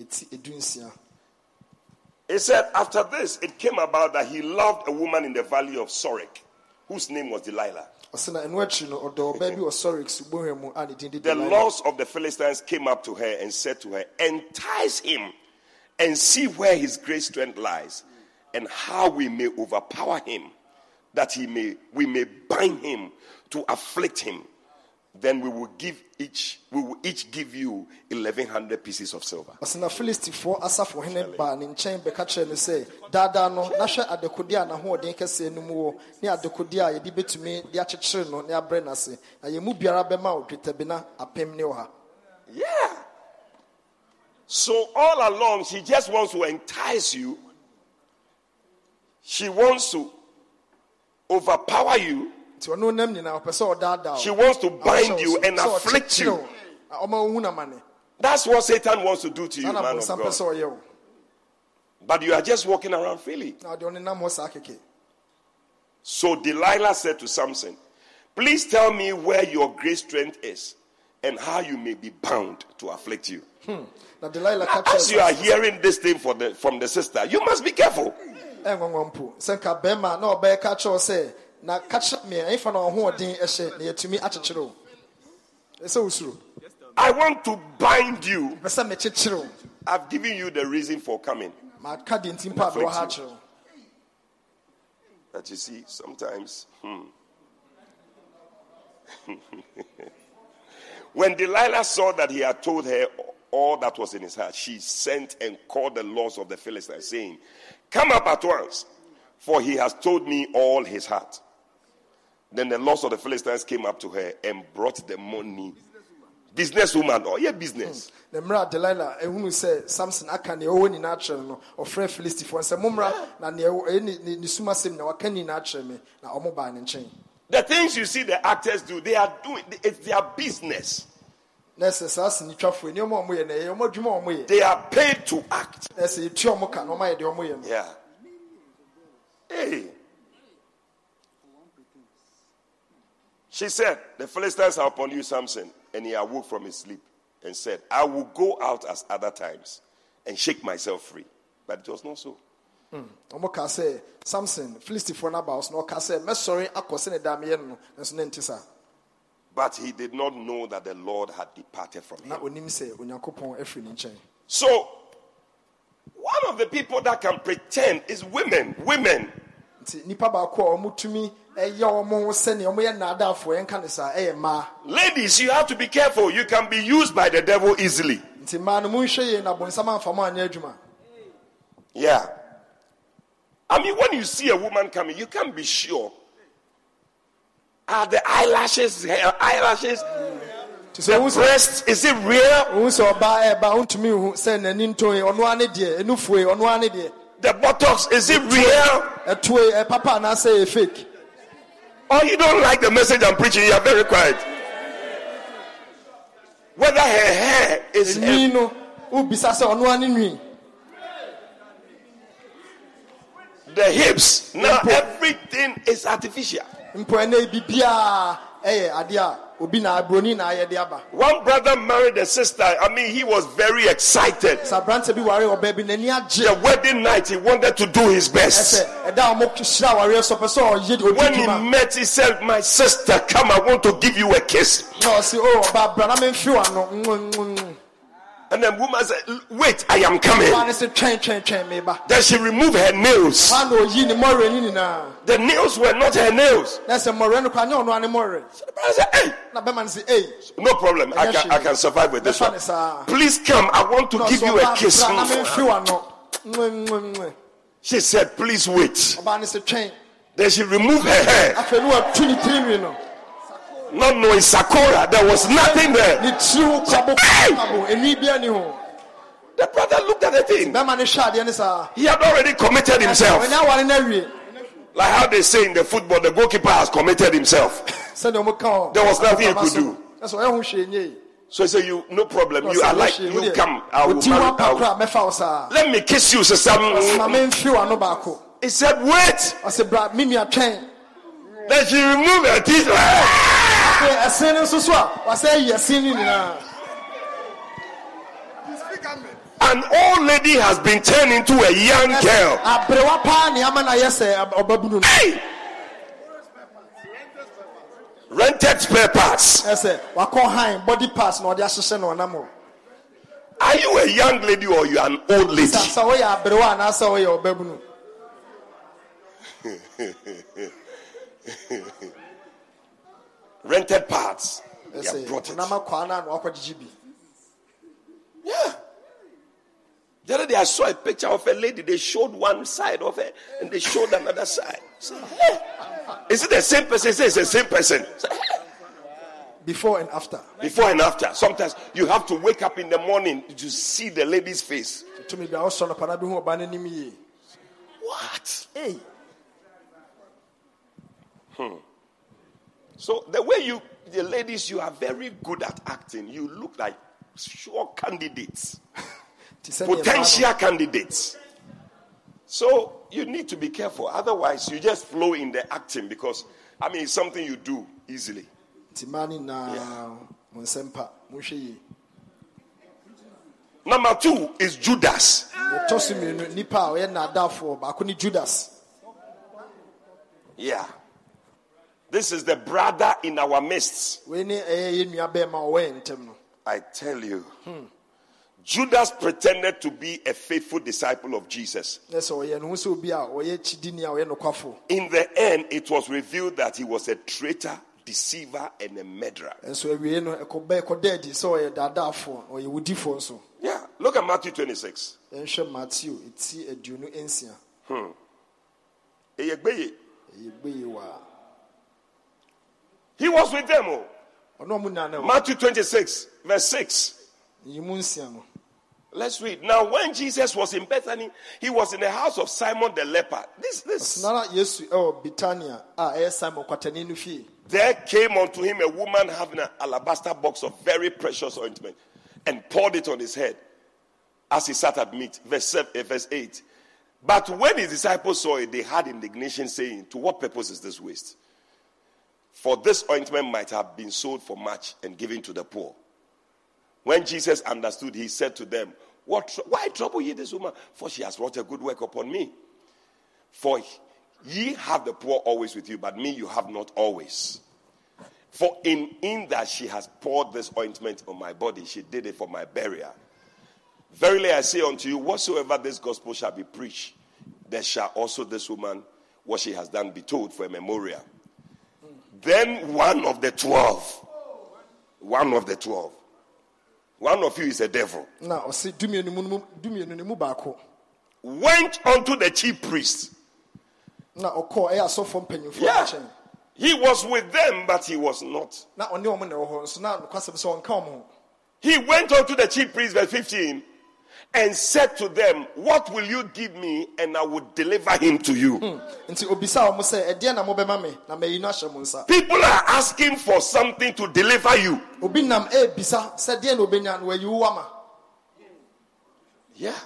ɛti ɛdu nsia It said, After this, it came about that he loved a woman in the valley of Sorek, whose name was Delilah. ɔsɛ na ɛno akyi no ɔdɔ ɔbaa bi wɔ sɔrik subɔhwɛ mu a ne din de The lords of the Philistines came up to her and said to her, Entice him and see where his great strength lies, and how we may overpower him, that he may we may bind him to afflict him. Then we will give each we will each give you eleven hundred pieces of silver. ɔsɛ na filistifoɔ asafohene baa ne nkyɛn bɛka kyerɛ no sɛ daadaa no na hwɛ a n'ahoɔden kɛseɛ no mu wɔ ne a yɛde bɛtumi de akyekyere no ne abrɛ no ase na yɛn mu biara bɛma wo dwetɛbena apem ne ɔha Yeah. So all along, she just wants to entice you. She wants to overpower you. nti ɔno nam nyinaa ɔpɛ sɛ ɔdaadaa She wants to bind you and afflict you. wo, na ɔma wo hu namane That's what Satan wants to do to you, man of God. sɛ ɔyɛ wo But you are just walking around freely. na ɔde ɔne nam hɔ saa keke So Delilah said to Samson, Please tell me where your great strength is and how you may be bound to afflict you. na delilah ka As you are hearing this thing for the, from the sister, you must be careful. sɛ, ɛnwanwa mpo sɛ nka bɛrima na ɔbɛyɛ ka kyerɛ wo sɛ na ka kyerɛ me ɛmfa na ɔhoɔden ɛhyɛ na yɛatumi akyekyere wo ɛsɛ wo suro I want to bind you. pɛ sɛ mekyekyere wo I've given you the reason for coming. maka de nti mpa a mewɔ ha akyerɛ wo That you see, sometimes. hmm. [laughs] when Delilah saw that he had told her all that was in his heart, she sent and called the lords of the Philistines, saying, Come up at once, for he has told me all his heart. Then the lords of the Philistines came up to her and brought the money. Businesswoman, oh yeah, business. na mmerɛ a delilah ehunu sɛ samson aka nea ɛwɔ nyinaa kyerɛ no no ɔfrɛ filistifoɔ sɛ mommra na nea ɛwɔ- ɛyɛ ne- ne ne sum asɛm na waka nyinaa kyerɛ me na ɔmo baa ne The things you see the actors do, they are doing it's their business. They are paid to act. na ɛsɛ yɛtua ɔmo ka na ɔmo ayɛ deɛ ɔmo yɛ no Yeah. Hey. She said, The Philistines are upon you, Samson. And he awoke from his sleep and said, I will go out as other times and shake myself free. But it was not so. Hmm. ɔmo ka sɛ samson filistifoɔ no aba wo so na ɔka sɛ mɛsɔre akɔ sɛ ne daa meyɛ no no nanso ne nte saa But he did not know that the Lord had departed from him. onim sɛ onyankopɔn afiri ne nkyɛn So, one of the people that can pretend is women. Women. nti nipa baako a ɔmo tumi ɛyɛ ɔmo ho sɛnea ɔmo yɛ nnaadaafoɔ yɛnka ne saa ɛyɛ mmaa Ladies, you have to be careful. You can be used by the devil easily. nti mmaa no monhwɛ yie na bonsam amfa mo anyɛ adwuma Yeah. I mean, when you see a woman coming, you can't be sure. Are the eyelashes, her eyelashes, the breast, is it real? wohu sɛ ɔbaa ɛba eh, wontumi hu sɛ n'ani ntoe ɔno ara ne deɛ ɛnu fue ɔno ara ne deɛ The buttocks, is it real? Eh, ɛtoe ɛpapa eh, anaasɛ ɛyɛ fake Or you don't like the message I'm preaching, you are very quiet. Whether her hair is ɛnwi no wobisa sɛ ɔno ara ne nwi the hips, now everything is artificial. Mpo ɛnɛ biribiaa ɛyɛ adeɛ a obi na aburoni na ayɛ de aba One brother married a sister. I mean, he was very excited. sɛ bi ware ɔbaa bi n'ani agye The wedding night, he wanted to do his best. ɛsɛ ɛda a hyira awareɛ so pɛ sɛ ɔyɛ odi When he met, he said, My sister, come, I want to give you a kiss. na ɔse o ɔba bra na memfi wano mm. And the woman said, Wait, I am coming. Then she removed her nails. ɔbaa na oyi ne mmɔwerɛ ni nyinaa The nails were not her nails. na sɛ mmɔwerɛ no kora nyɛ ɔno a ne The brother said, Hey, na no sɛ ei no problem. I can, I can survive with this one. Please come, I want to give you a kiss. bra na memfi wano. She said, Please wait. ɔbaa ne se twɛn Then she removed her hair, not knowing Sakura, there was nothing there. ne tiriw kwabo kwabo enwi bia ni The brother looked at the thing. bɛma ne hwɛ adeɛ ne saa He had already committed himself. ɔnyɛ aware no awie Like how they say in the football, the goalkeeper has committed himself. [laughs] sɛdeɛ ɔmo ka hɔ There was nothing he could do. ɛsɛ ɔyɛ ho hwee nye yi So he said, You no problem. You are like you come. I will marry. I will- pakora mɛfa wo saa Let me kiss you, sister. ɔse ma memfi wano baako He said, Wait. ɔse bra me nua twɛn Then she removed her teeth. [laughs] Afei, ɛsen no nso so a wasɛ ayi ɛsen no nyinaa An old lady has been turned into a young girl. aberewa paa ne ama na yɛ sɛ ab- ɔbabunu no Hey! Rented spare parts. ɛsɛ wakɔ han body pass na ɔde ahyehyɛ no ɔnam Are you a young lady or you an old lady? sa sɛ woyɛ aberewa anaasɛ woyɛ ɔbabunu [laughs] Rented parts. They have brought it. ɔnam akɔa no a na wakɔgyegye Yeah. The other day I saw a picture of a lady. They showed one side of her and they showed another side. "Hey, Is it the same person? Said, It's the same person. "Hey." before and after Before and after. Sometimes you have to wake up in the morning to see the lady's face. tumi bi a So the way you, the ladies, you are very good at acting. You look like sure candidates, te sɛ deɛ potential candidates. So you need to be careful. Otherwise, you just flow in the acting because I mean it's something you do easily. nti maa no nyinaa mo nsɛm pa monhwɛ yie Number two is Judas. yɛtɔ so mmienu nipa a ɔyɛ naadaafoɔ baako ne judas Yeah. This is the brother in our midst. wei ne ɛyɛ yɛ nua bɛɛma a ɔwɔ yɛn ntɛm no I tell you. Judas pretended to be a faithful disciple of Jesus. na sɛ ɔyɛ ne ho sɛ obi a ɔyɛ kyidini a ɔyɛ nokwafo In the end, it was revealed that he was a traitor, deceiver, and a murderer. nso awie no ɛkɔbɛ ɛkɔda adi sɛ ɔyɛ daadaafoɔ ɔyɛ wodifoɔ nso Yeah. Look at Matthew 26. yɛnhwɛ He was with them. oh. ɔno ɔmo nyinaa na ɛwɔ Matthew 26, verse 6. yi mu nsia no Let's read. Now, when Jesus was in Bethany, he was in the house of Simon the leper. This, this. nana yesu ɛwɔ bitania a ɛyɛ simon kwatani no There came unto him a woman having an alabaster box of very precious ointment and poured it on his head as he sat at meat. Verse, seven, eh, verse 8. But when his disciples saw it, they had indignation, saying, To what purpose is this waste? For this ointment might have been sold for much and given to the poor. When Jesus understood, he said to them, What, why trouble ye this woman? For she has wrought a good work upon me. For ye have the poor always with you, but me you have not always. For in, in that she has poured this ointment on my body, she did it for my burial. Verily I say unto you, whatsoever this gospel shall be preached, there shall also this woman, what she has done, be told for a memorial. Then one of the twelve, one of the twelve, one of you is a devil, na ɔse dumienu mu no mu- dumienu no mu baako. Went unto the chief priest. na ɔkɔɔ ɛyɛ eh, asɔfoɔ mpanyimfoɔ no Yeah. He was with them, but he was not. na ɔne ɔmo na ɛwɔ hɔ nso na nokwasɛm sɛ ɔnka ɔmo ho He went unto the chief priest, verse 15, and said to them, What will you give me, and I will deliver him to you? Hmm. nti obisa ɔmo sɛ ɛdeɛ na mobɛma me na mayi no ahyɛ mo nsa People are asking for something to deliver you. obi nam ebisa eh, sɛ deɛ na obenya no wayi wo ama Yeah.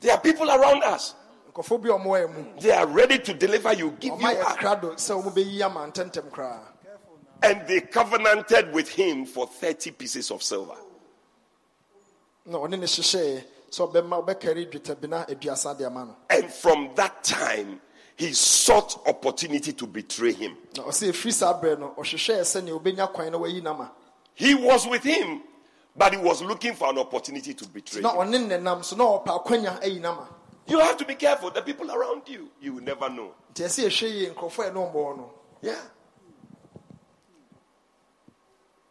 There are people around us. nkɔfoɔ bi a ɔmo wɔ mu They are ready to deliver you, give you up. krado sɛ ɔmo bɛyi ama ntɛntɛm koraa And they covenanted with him for 30 pieces of silver. Na ɔne ne hyehyɛɛ sɛ ɔbɛma ɔbɛkari dwetɛbena aduasa de ama no And from that time, he sought opportunity to betray him. na ɔsɛ ɛfiri saa berɛ no ɔhwehwɛɛ sɛnea ɔbɛnya kwan na wayi no He was with him, but he was looking for an opportunity to betray na him. ɔne ne nam so na ɔpɛ akwanya ayi no You have to be careful. The people around you, you will never know. nti ɛsɛ yɛhwɛ yie nkurɔfoɔ ɛne ɔmbɔɔ no Yeah.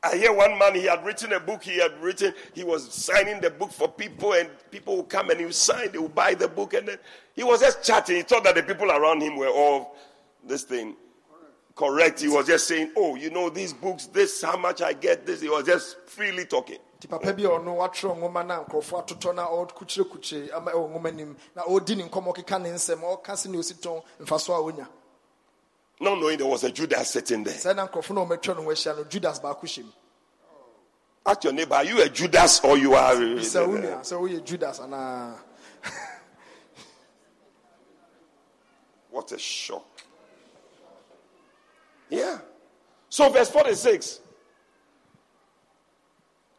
I hear one man, he had written a book, he had written, he was signing the book for people, and people would come and he would sign, they would buy the book, and then he was just chatting. He thought that the people around him were all this thing correct. He was just saying, Oh, you know, these books, this, how much I get, this. He was just freely talking. papa nwoma na Not knowing there was a Judas sitting there. sɛ na nkurɔfoɔ no ɔmɛtwa no ho ahyia no judas baako Ask your neighbor, are you a Judas or you are. sɛ wo nua sɛ woyɛ judas anaa What a shock. Yeah. So, verse 46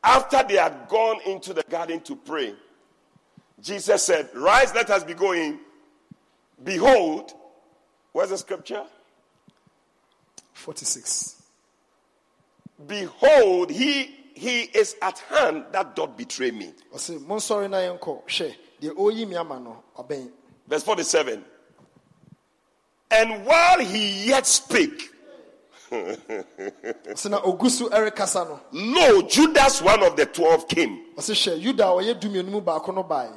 after they had gone into the garden to pray, Jesus said, Rise, let us be going. Behold, where's the scripture? 46 Behold, he he is at hand that doth betray me. ɔse monsɔre na yɛnkɔ hwɛ deɛ ɔreyi me ama no ɔbɛn Verse 47. And while he yet spake, [laughs] ɔse na ɔgu so ɛrekasa no lo, Judas, one of the twelve, came. ɔse hwɛ yuda a ɔyɛ dumienu mu baako no bae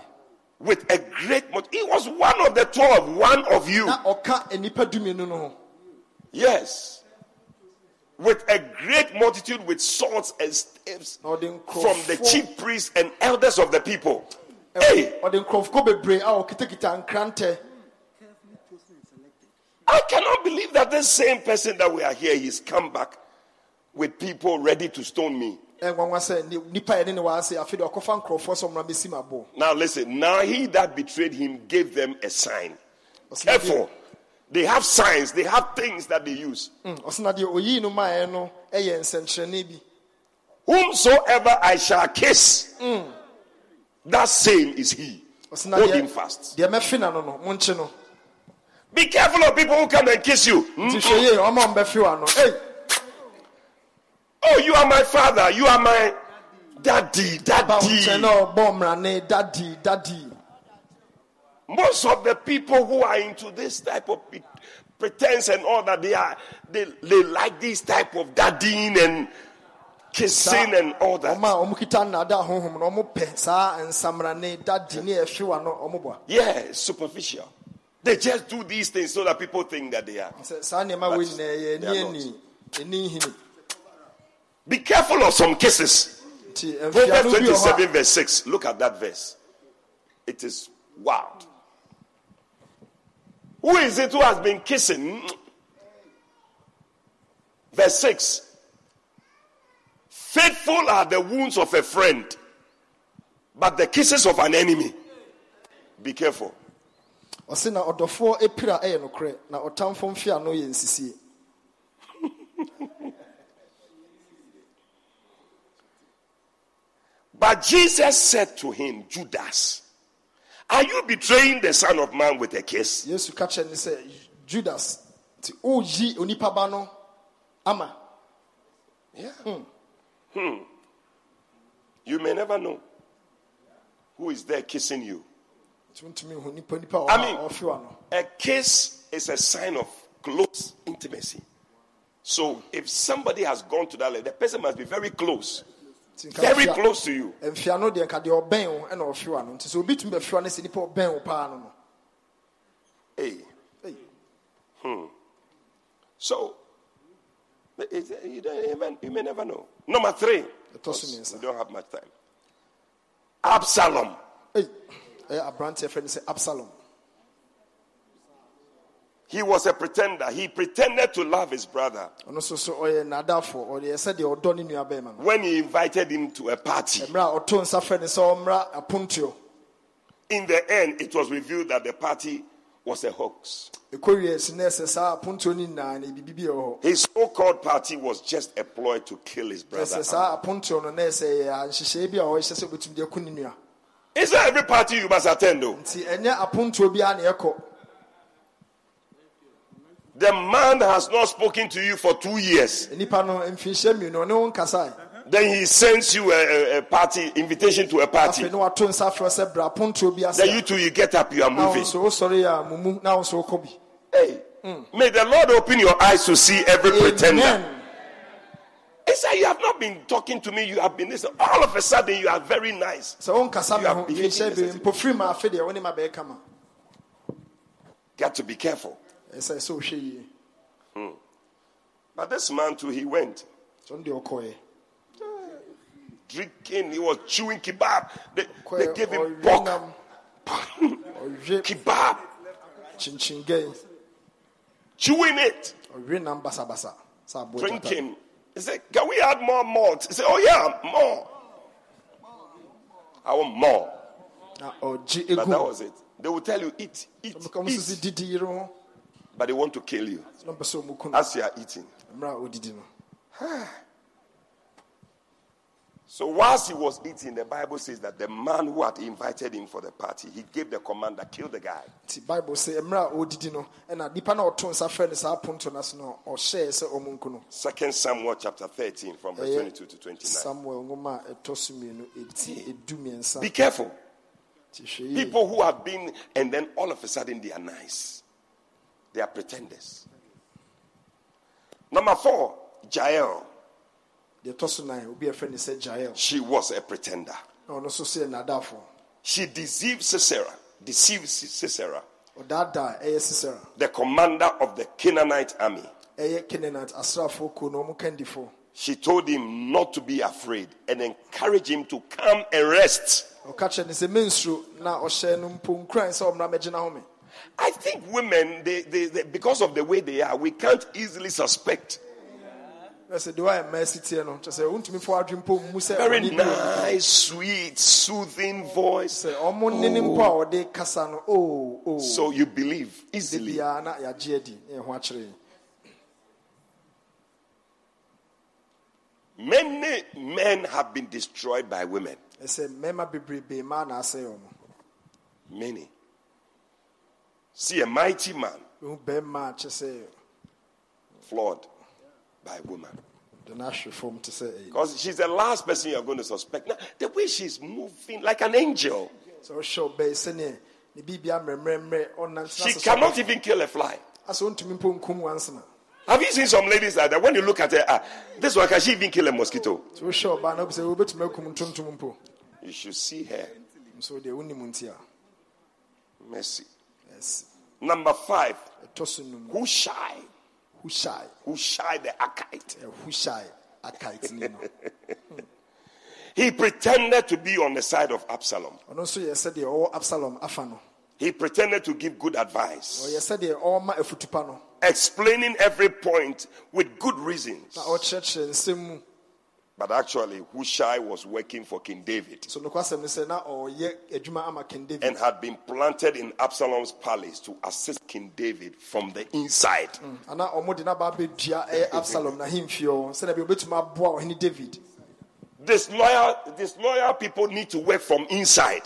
with a great multitude. He was one of the twelve, one of you. na ɔka nnipa dumienu no ho Yes. With a great multitude with swords and staves from the chief priests and elders of the people. Hey, ɔde nkurɔfoɔ bebree a ɔkitakita nkrantɛ I cannot believe that this same person that we are here, he's come back with people ready to stone me. ɛnwanwa sɛ ni- nipa yɛ ne ne waase afei deɛ ɔkɔfa nkurɔfoɔ sɛ ɔmmra bɛsi m abo Now listen, now he that betrayed him gave them a sign. Ɔse na deɛ- Careful. They have signs, they have things that they use. Mm, ɔse na deɛ oyii no maeɛ no ɛyɛ nsɛnkyerɛnne bi Whomsoever I shall kiss, that same is he. Hold him fast. deɛ mɛfe na no no monkye no Be careful of people who come and kiss you. Nti hwɛ yie ɔma ɔmbɛfe wa no ei Oh, you are my father. You are my daddy. wo nkyɛn Daddy. Most of the people who are into this type of pretense and all that, they are they, they like this type of daddying and kissing and all that. ɔma a ɔmo kita honhom no ɔmo pɛ saa nsamrane dadi ne no ɔmo boa Yeah, superficial. They just do these things so that people think that they are. Be careful of some kisses. Proverbs mfiano bi wɔ hɔ 27, verse 6. Look at that verse. It is wild. Who is it who has been kissing? Verse 6. Faithful are the wounds of a friend, but the kisses of an enemy. Be careful. ɔse na ɔdɔfoɔ epira ɛyɛ nokorɛ na ɔtamfo mfiano yɛ nsisie But Jesus said to him, Judas, are you betraying the Son of Man with a kiss? yesu ka kyerɛ ne sɛ judas nti woyi onipa ba no ama hmm. You may never know who is there kissing you. nti wontumi hu nipa nipa a I mean- a ɔfewa no A kiss is a sign of close intimacy. So if somebody has gone to that level, the person must be very close, very close to you. Eh, mfea no deɛ nka deɛ ɔbɛn wo eh, ɛna ɔfewa no nti sɛ obi tumi bɛfewa no sɛ nipa ɔbɛn wo paa no no Hey. Ei, hmm. So it's- eh, you, don't even, you may never know. Number three, we don't have much time. Absalom. Aberanteɛ fɛ no sɛ absalom He was a pretender. He pretended to love his brother ɔno nso so ɔyɛ nadafoɔ ɔdeɛ sɛdeɛ ɔdɔ ne nua bɛrima no when he invited him to a party. mmerɛ a ɔtoo nsa frɛ ne sɛ ɔmmra apontuo In the end, it was revealed that the party was a hoax. ɛkɔwie si na ɛsɛ saa apontuo no nyinaa na biribi bi wɔ hɔ His so called party was just a ploy to kill his brother. ɛsɛ saa apontuo no na ɛsɛ yɛ nhyehyɛe bi a ɔhyɛ sɛ obɛtumi de aku ne nua It's not every party you must attend, though. nti ɛnyɛ apontuo biara na ɛkɔ The man has not spoken to you for two years. nipa no mfinhyia mmienu ɔne wo nkasae Then he sends you a, a- a party invitation to a party. afei ne wato nsa frɛ sɛ bra apontuo bi ase Then you two, you get up, you are moving. nso wosɔre yɛ a mumu na wo nso wokɔ bi Hey, may the Lord open your eyes to see every pretender. Amen. It's like you have not been talking to me. You have been listening. All of a sudden, you are very nice. me You are ho behaving mfinhyia bi sensitive. mpofiri ma afe deɛ wo ne ma bɛɛka ma Got to be careful. Ɛsɛ sɛ wohwɛ yie But this man too, he went sɛ deɛ ɔkɔɛ drinking. He was chewing kebab. They, they gave him pork ɔwe [laughs] kebab, chewing it, ɔwe nam basabasa sɛ aboa gyata drinking. He said, "Can we add more malt?" He said, "Oh yeah, more. I want more." na ɔgye But that egu was it. They will tell you, "Eat, eat, ɔmo nso si eat," didi yere ho but they want to kill you na ɔmpɛ sɛ ɔmo ku no as you are eating. mmerɛ a ɔdidi no ah. So whilst he was eating, the Bible says that the man who had invited him for the party, he gave the command that kill the guy. The bible says, mmerɛ a ɔdidi no ɛna nipa na ɔto nsa frɛ no saa aponto no ase no ɔhyɛɛ sɛ ɔmo Second Samuel chapter 13 from verse eh, 22 to 29. samuel nwoma a ɛtɔ so mmienu ɛti ɛdu mmiɛnsa Be careful. nti hwɛ yie People who have been, and then all of a sudden they are nice. They are pretenders. Number four, Jael. deɛ ɛtɔ so nan obi a ɛfrɛ no sɛ jael She was a pretender. na ɔno nso so yɛ She deceived Sisera, deceived Sisera, ɔdaadaa ɛyɛ sisera the commander of the Canaanite army. ɛyɛ kenenat asraafoɔ kuo na ɔmo kandifoɔ She told him not to be afraid and encouraged him to come and rest. Ɔka kyerɛ no sɛ mensuro na ɔhyɛ no mpo nkuran sɛ ɔmmra mɛgyina ho me I think women, they, they, they, because of the way they are, we can't easily suspect. ɛ sɛ deɛ wayɛ mmaa si tie no kyɛ sɛ wontumi fo adwe mpo Very ɔne bi wɔ mu. nice, sweet, soothing voice. sɛ ɔmo ne ne mpo a ɔde oh. kasa no oo oo So you believe easily. biara ah, na yɛagye adi na eh, yɛho akyerɛ yɛn. Many men have been destroyed by women. ɛsɛ mmarima bebrebe mmaa na asɛe ɔmo Many. See a mighty man flawed by a woman. Because she's the last person you're going to suspect. Now, the way she's moving like an angel, she cannot even kill a fly. Have you seen some ladies like that? When you look at her, ah, this one, can she even kill a mosquito? You should see her. Mercy. Ɛsi Number five, ɛtɔ so num Hushai. hushai Hushai the Archite. hushai eh, akaitini no. [laughs] He pretended to be on the side of Absalom. ɔno nso yɛ sɛdeɛ absalom He pretended to give good advice, ɔyɛ sɛdeɛ ɔma afutupa no. Explaining every point with good reasons. na ɔkyerɛkyerɛ nsɛm mu But actually, Hushai was working for King David so nokwasɛm no sɛ na ɔyɛ adwuma ama king david and had been planted in Absalom's palace to assist King David from the inside. ana ɔmo de n'aba abɛdua ɛyɛ absalom n'ahemfie hɔ sɛdeɛ bi obɛtumi aboa ɔhene oh, david disloyal, disloyal people need to work from inside.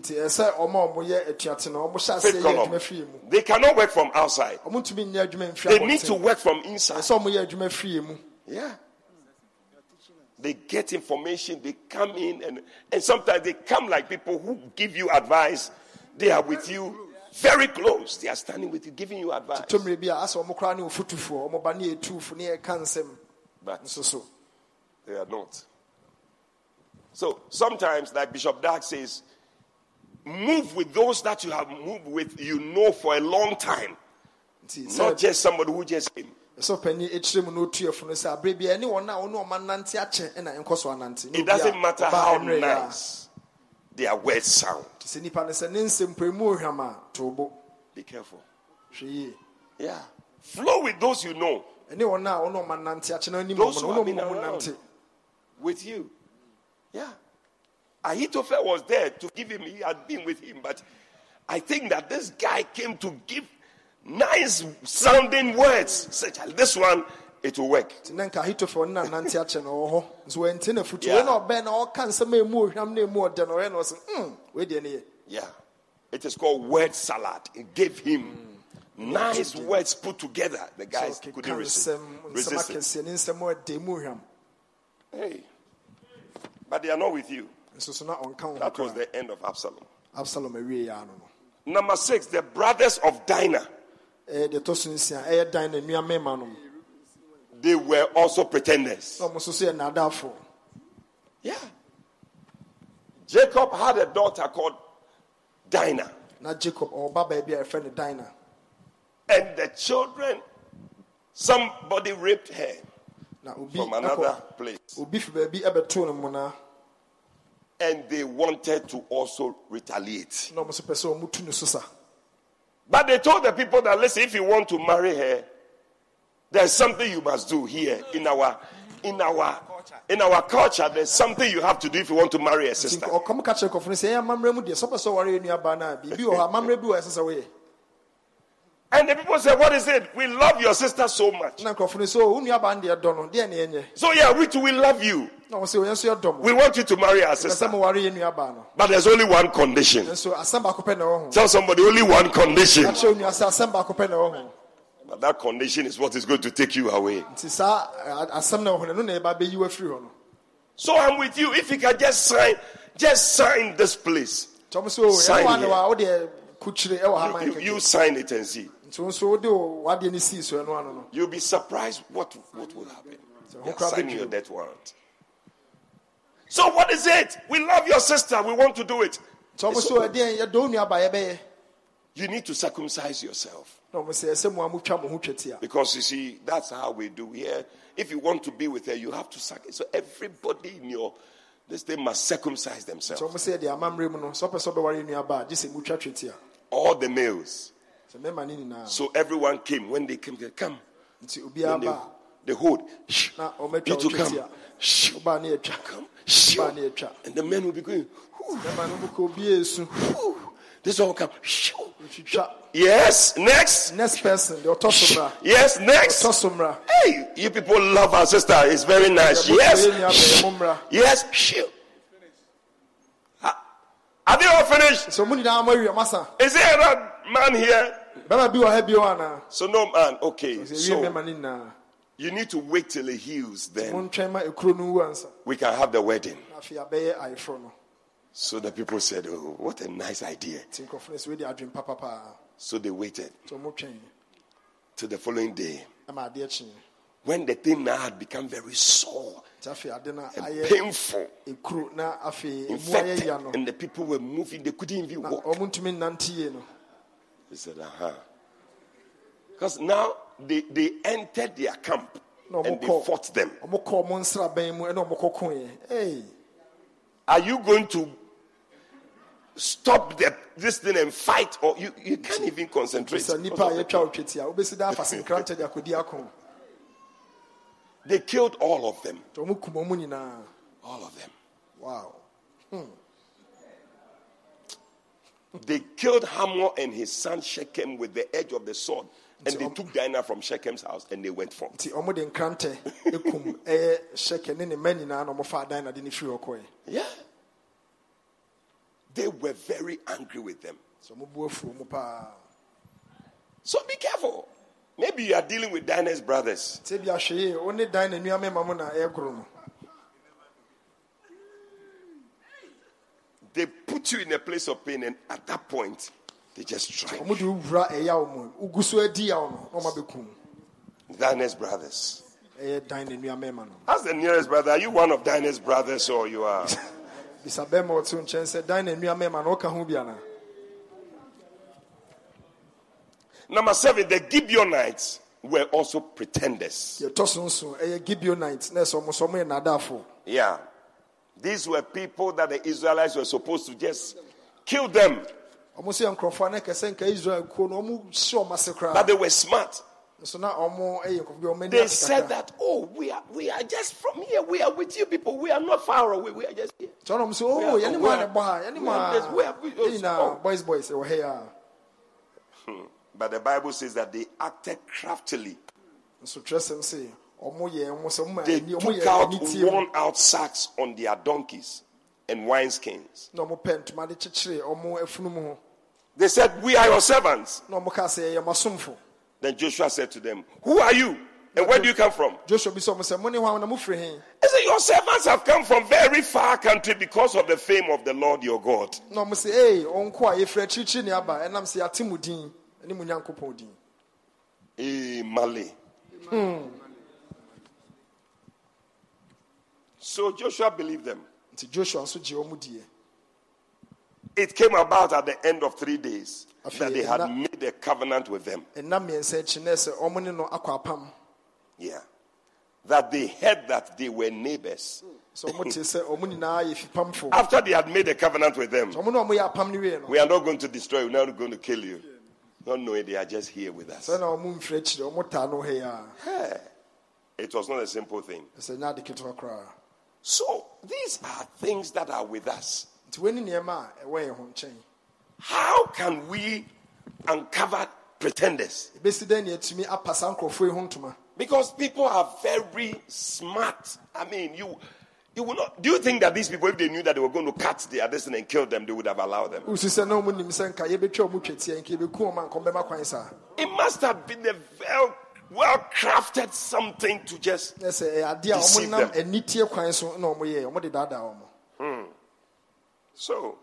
nti ɛsɛ ɔma a ɔmoyɛ atuate no ɔmo hyɛ Faith aseɛ yɛ column. adwuma fie mu They cannot work from outside. ɔmo ntumi nyɛ adwuma mfiri They need to work from inside. Eh, ɛsɛ ɔmo yɛ adwuma fie mu Yeah. They get information, they come in, and, and sometimes they come like people who give you advice. They are with you very close. They are standing with you, giving you advice. tɔmmere bi a asɛ ɔmo koraa ne ɔfotufoɔ ɔmo ba ne yɛtuufo ne yɛka nsɛm But they are not. So sometimes, like Bishop Dag says, move with those that you have moved with, you know, for a long time. Not just somebody who just came. Ɛsɛ ɔpani akyire mu na ɔtuafo no sɛ ah, aberɛ bia ɛne wɔn a ɔne ɔma nante akyɛ ɛna ɛnkɔ so anante Na It doesn't matter how mmerɛ yi a, nice their words sound. nti sɛ nipa no sɛ ne nsɛm pɛ mu ohwam a to Be careful. hwɛ yie Yeah. Flow with those you know. ɛne wɔn a ɔne ɔma nante akyɛ na anim Those ɔmo who no have ɔne been ɔmo nante with you. Yeah. Ahithophel was there to give him, he had been with him, but I think that this guy came to give nice sounding words. Such as this one, it will work. nti na nka ahitofel ne nanante akyɛ no ɔwɔ hɔ nso wɔnti na futu Yeah. wei na ɔbɛn na ɔka nsɛm a ɛmu ohwam na ɛmu ɔdɛ no ɔyɛ hmm wei deɛ ne Yeah. It is called word salad. It gave him nice words put together. The guys couldn't resist, resist it. akɛseɛ ne nsɛm a ɔdɛ mu ohwam Hey. But they are not with you. so na ɔnka wo That was the end of Absalom. absalom awie yɛ ano no Number six, the brothers of Dinah. Eh, ɛyɛ deɛ ɛtɔ so nsia eh, ɛyɛ dan na nnua mema nom They were also pretenders. na ɔmo nso so yɛ naadaafoɔ Yeah. Jacob had a daughter called Dinah, na jacob ɔba baabi a yɛfrɛ no dina and the children, somebody raped her from another place, obi fi baabi ɛbɛtoo no mona and they wanted to also retaliate. But they told the people that listen, if you want to marry her, there's something you must do here in our in our in our culture. There's something you have to do if you want to marry a sister. And the people said, "What is it? We love your sister so much. na nkurɔfo no sɛ wo nuabaa no deɛ dɔ no deɛ ne yɛnyɛ So yeah, we too we love you. na ɔmo sɛ oh, ɔyɛ nso yɛdɔ mo We want you to marry our sister, moware yɛ nuabaa no but there's only one condition." nso asɛm baako pɛ na ɛwɔ ho Tell somebody only one condition. ka kyerɛ wo nua sɛ asɛm baako pɛ na ɛwɔ ho But that condition is what is going to take you away. nti saa ɛ, asɛm na ɛwɔ ho no ɛno na ɛba bɛyi wo afiri hɔ no So I'm with you. If you can just sign, just sign this place. nti ɔmo sɛ o Sign ɛno here. wa wodeɛ kukyire ɛwɔ ha You, you, you sign it and see. Nti wo nso wode wo wadeɛ no sii so ɛno ano no You'll be surprised what, what will happen. So You're who grab signing your you? death warrant. So what is it? We love your sister. We want to do it. nti so so- ɛdeɛn yɛdɔ wo nuabaa yɛbɛyɛ you need to circumcise yourself. na ɔmo sɛ ɛsɛ mo a motwa mo ho twetia Because you see, that's how we do here. If you want to be with her, you have to sacrifice. So everybody in your this thing must circumcise themselves. ɔmo sɛ deɛ amammerɛ mu no sɛ ɔpɛ sɛ ɔbɛware yɛ nuabaa gye sɛ motwa twetia All the males. Sɛ mɛma ne nyinaa So everyone came. When they came, they come. nti Then obiara they, they hold. Shh. You to come. Shh. ɔbaa ne yɛtwa Come. Shh. ɔbaa ne yɛtwa And the men will be going. "Whew, mɛma no mokɔ obiara esu whew." This one will come. Shh. Yes. Next. next person so mmra Yes. Next. mmra Hey, you people love our sister. It's very nice. Yes. but you have Shh. a mumra. Yes. Ha- Have you all finished? sɛ ɔmo nyinaa moawie masa Is there another man here? Bɛma bi wɔ ha bio anaa So no man. Okay. So mɛma ne nyinaa you need to wait till it heals. Then montwɛn ma ekuro no wu ansa we can have the wedding. na afei abɛyɛ ayeforɔ no So the people said, "Oh, what a nice idea." nti nkurɔfo no sɛ wede adwen papa paa So they waited till the following day ɛma adeɛ kyee when the thing now had become very sore nti afei ade no and painful, ekuro na afei emu ayɛ infected, and the people were moving. They couldn't even walk. He said, "Uh huh." Because now they they entered their camp and they fought them. ɔmo kɔ ɔmo nsraban mu ɛna ɔmo kɔ koeɛ ei Are you going to stop the, this thing and fight, or you, you can't even concentrate? sɛ nipa a yɛtwa wo twetia wobɛsi da [laughs] afa senkrantɛ de akɔdi ako They killed all of them. nti ɔmo kum ɔmo nyinaa All of them. wow They killed Hamor and his son Shechem with the edge of the sword. And they took Dinah from Shechem's house and they went forth. nti ɔmo de nkrantɛ ekum [laughs] eh, ɛyɛ hyɛkɛ ne ne mma nyinaa na ɔmo fa adan na de ne firi hɔ kɔɛ Yeah. They were very angry with them. so ɔmo bu afuo mu paa So be careful. Maybe you are dealing with Dinah's brothers. sɛ bi ahwɛ yie wo ne dan na nua mɛma mu na ɛgoro no They put you in a place of pain, and at that point, they just strike. ɔmo de wura ɛyaw mu ugu so adi yaw no na ɔmo abɛkum Dinah's brothers. ɛyɛ dan na nua mɛma no Ask the nearest brother, are you one of Dinah's brothers or you are? a ɔte wo nkyɛn sɛ dan na nua mɛma no ɔka ho bi ana Number seven, the Gibeonites were also pretenders. yɛtɔ so nso ɛyɛ gibeonite na ɛsɛ ɔmo so ɔmo yɛ nadaafo Yeah. These were people that the Israelites were supposed to just kill them, ɔmo so yɛ nkurɔfoɔ a na kɛsɛ nka israel kuo no ɔmo hyɛ ɔmo ase but they were smart. nso na ɔmo ɛyɛ nkurɔfoɔ bi a ɔmo ani They said that, oh, we are we are just from here. We are with you people. We are not far away. We are just here. So so We oh are- we are- ne bɔ ha yɛne mu we are we are- we- oh. boys boys ha yi a But the Bible says that they acted craftily. nso twerɛsɛm se ɔmo yɛ ɔmo sɛ ɔmo They took out ani tie mu worn out sacks on their donkeys and wineskins. na ɔmo pɛ ntoma de kyekyere ɔmo afunu mu ho They said, We are your servants. na ɔmo kaa sɛ yɛyɛ mo asomfo Then Joshua said to them, Who are you? And where do you come from? joshua bi sɛ ɔmo sɛ mo ne hwan na mo firi he He said, Your servants have come from very far country because of the fame of the Lord your God. na ɔmo sɛ ee ɔnko a yɛfiri akyirikyiri ne aba ɛnam sɛ yɛate mo din ɛne mo nyankopɔn din Eh, Mali. So Joshua believed them. nti joshua nso gye ɔmo diɛ It came about at the end of three days that they had made a covenant with them. ɛnna mmiɛnsa akyi na ɛsɛ ɔmo no akɔ Yeah. That they heard that they were neighbors. sɛ ɔmo te sɛ ɔmo nyinaa yɛ fipamfo After they had made a covenant with them, ɔmo na ɔmo yɛ apam no wie no we are not going to destroy you, we're not going to kill you. Not knowing they are just here with us. sɛ na ɔmo mfiri akyire ɔmo taa no ha yi a Hey, It was not a simple thing. Ɛsɛ nya ade ketewa koraa So these are things that are with us. nti wɔni nneɛma a ɛwɔ yɛn ho nkyɛn How can we uncover pretenders? ebesi dɛn ne atumi apa saa nkurɔfoɔ yi ho ntoma Because people are very smart. I mean, you you will not. Do you think that these people, if they knew that they were going to cut their destiny and kill them, they would have allowed them? wosu sɛ na ɔmo nim sɛ nka yɛbɛtwa ɔmo twetia nka yɛbɛku ɔmo a nka ɔmbɛma kwan saa It must have been a well well crafted something to just. na sɛ eh, ɛyɛ adeɛ a ɔmo Deceive them. kwan so na ɔmo yɛ ɔmo de daadaa ɔmo So,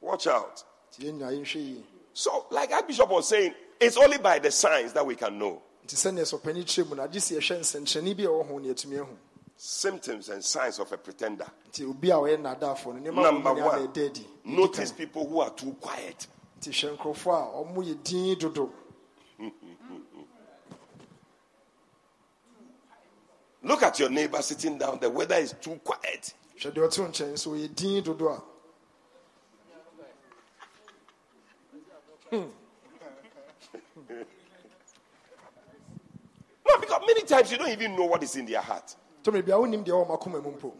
watch out. nti yɛn nyinaa yɛnhwɛ yie So, like Archbishop was saying, it's only by the signs that we can know nti sɛnea sɔpani kyerɛ mu no agye sɛ yɛhwɛ nsɛnkyerɛnne bi a ɛwɔ ho ne yɛatumi ahu symptoms and signs of a pretender. nti obi a ɔyɛ nnadaafoɔ no nneɛma Number wɔn nyinaa na one, ɛda adi Ɛdi notice people who are too quiet. nti hwɛ nkurɔfoɔ a ɔmo yɛ din dodo Look at your neighbor sitting down. The weather is too quiet. hwɛ deɛ ɔte wo nkyɛn so ɔyɛ din dodo a No, because many times you don't even know what is in their heart. tɔmɛ bia wonim deɛ ɔwɔ makoma mu mpo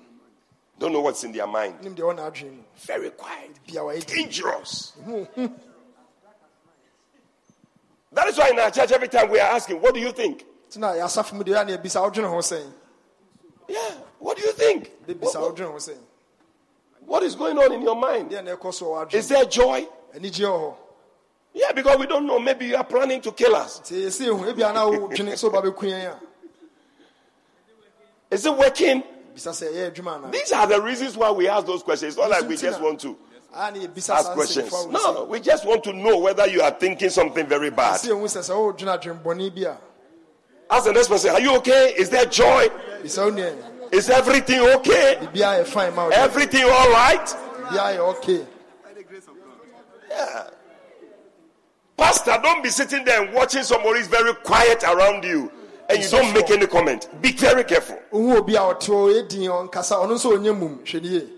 Don't know what's in their mind. wonim deɛ ɔwɔ n'adwene mu Very quiet. bia wayɛ din Dangerous. that is why in our church, every time we are asking, What do you think? Nti na yɛasafo mu deɛ a na yɛbisa wodwene ho sɛn Yeah, what do you think? de what- ho sɛn what is going on in your mind? na ɛkɔ so Is there joy? anigye wɔ hɔ Yeah, because we don't know. Maybe you are planning to kill us. nti yɛsɛ ehu ebia na wodwene sɛ ɔba bɛku yɛn a Is it working? bisa sɛ ɛyɛ adwuma anaa These are the reasons why we ask those questions. It's not like we just want to na ask questions. No, we just want to know whether you are thinking something very bad. Ask the next person, Are you okay? Is there joy? wo nua Is everything okay? biribiaa yɛ fine ma Everything all right? okay Pastor, don't be sitting there and watching somebody is very quiet around you and you don't make any comment. Be very careful. [laughs] wohu obi a ɔte hɔ ɔyɛ din ɔnkasa ɔno nso ɔnyɛ mum hwɛ ne yie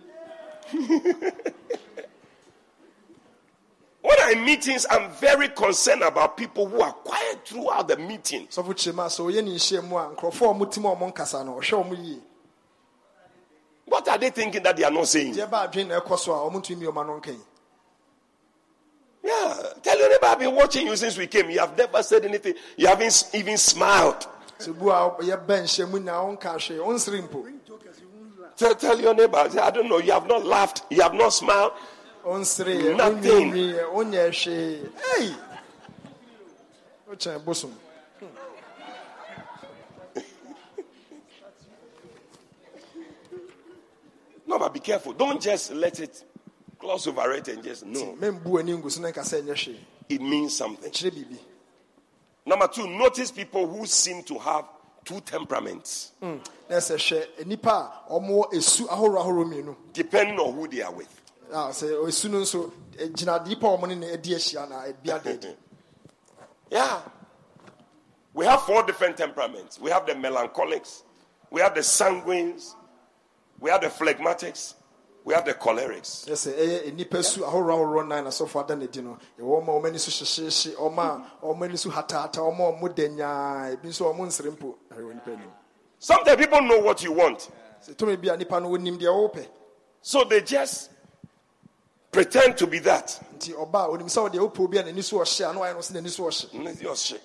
When I'm in meetings, I'm very concerned about people who are quiet throughout the meeting. sɔfo kyerɛ mu a sɛ ɔyɛ ne nhyia mu a nkurɔfoɔ a ɔmotim a ɔmo no ɔhwɛ ɔmo yie What are they thinking that they are not saying? deɛ ba adwene na ɛkɔ a ɔmo ntumi mi ɔma no nka Yeah. Tell your neighbor, I've been watching you since we came. You have never said anything. You haven't even smiled. sɛ bu a yɛbɛ nhyɛ mu na wonka hwee wonsere mpo Tell, tell your neighbor, I don't know, you have not laughed, you have not smiled. Nothing. wonwiinwiiɛ wonyɛ hwee ei wokyɛn bosom hmm. No, but be careful. Don't just let it gloss over it and just no. membu ani ngu so na nka sɛ It means something. Number two, notice people who seem to have two temperaments, hmm. na ɛsɛ hwɛ nnipa a ɔmowɔ esu ahorow ahorow mmienu depending on who they are with. A sɛ esu no nso eh, gyina nipa ɔmo ne ne adi ahyia na ebi adeedi [laughs] Yeah. We have four different temperaments. We have the melancholics, we have the sanguines, we have the phlegmatics, we have the cholerics. ɛsɛ ɛyɛ nnipa su ahorow ahorow nan na sɔfo ada n'adi no. Ɛwɔ ɔma ɔmo ani so hyehyehye ɔma a ɔmo ani so hataata ɔma a ɔmo da nyaa ebi nso ɔmo nsere mpo. Ɛwɔ nipa anim. Sometimes people know what you want, sɛ tumi bi a nipa no onim deɛ ɔwopɛ so they just pretend to be that. nti ɔba onim sɛ ɔdeɛ wopɛ obi a n'ani so ɔhye a na wayɛ no so ɔhye it's your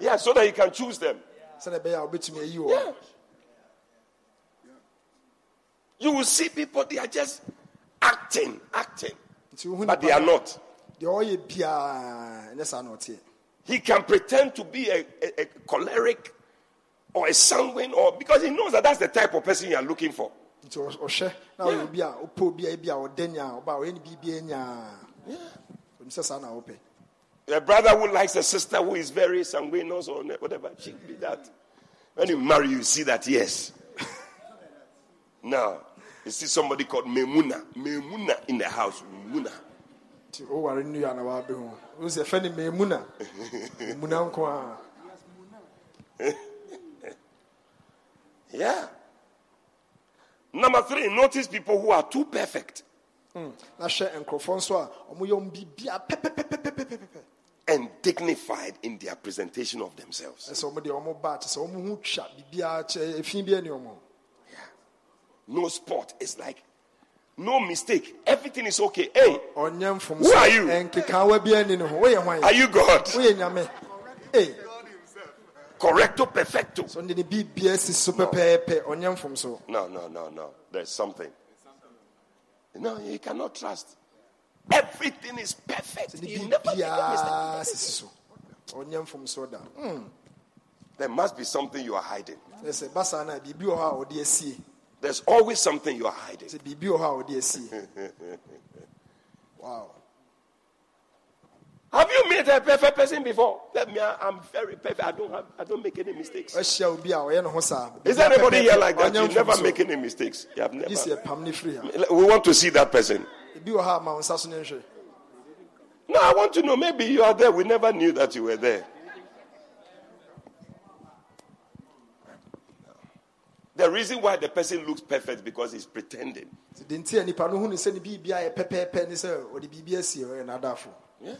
yeah, so that you can choose them. sɛdeɛ ɛbɛyɛ a wobɛtumi ayi wɔ Yeah. You will see people, they are just acting, acting, but they are not. deɛ ɔyɛ biaa ɛnyɛ saa na ɔteɛ He can pretend to be a, a, a choleric or a sanguine, or because he knows that that's the type of person you are looking for. Nti ɔhwɛ na ɔyɛ obi a obi a ebi a nyaa ɔba ɔyɛ ne biribia nyaa onim sɛ saa na wopɛ A brother who likes a sister who is very sanguineous or whatever, she be that. When you marry, you see that, yes. [laughs] now, you see somebody called Memuna. Memuna in the house. Memuna. nti woware nnua na waabɛ ho wo sɛ ɛfɛ ne maamu na muna nko a [laughs] Yeah. Number three, notice people who are too perfect hmm. na hwɛ nkurɔfoɔ nso a ɔmoyɛ ɔm biribia pɛpɛpɛpɛpɛpɛ and dignified in their presentation of themselves. ɛsɛ ɔmo deɛ ɔmo ba te sɛ ɔmo ho twa biribiaa kyɛ ɛfi bi ani ɔmo No spot. It's like no mistake. Everything is okay. Hey, Who are you? ɛnkekaawa bi ani ne ho woyɛ hwan are you God? Ei, Correcto perfecto. sɛ ɔde ne biribia si so pɛpɛɛpɛ ɔnyɛ mfom so No, no, no, no. There's something. No, you cannot trust. Everything is perfect. ne You never make a mistake. biribiaa sisi so ɔnyɛ mfom so da Mm, There must be something you are hiding. ɛsɛ ba saa no a biribi wɔ hɔ a ɔde asie There's always something you are hiding. sɛ biribi wɔ hɔ a ɔde [laughs] wow Have you met a perfect person before? Let me. I'm very perfect. I don't have. I don't make any mistakes. ahyia obi a ɔyɛ ne ho saa Is there anybody here like that? You never make any mistakes. You have never. ɛpam ne firi ha We want to see that person. ebi wɔ hɔ a ma wo nsa so ne nhwɛ No, I want to know. Maybe you are there. We never knew that you were there. The reason why the person looks perfect because he's pretending. nti de nti a nipa no hu ne sɛ ne biribia yɛ pɛpɛɛpɛ ne sɛ ɔde biribi asie Yeah.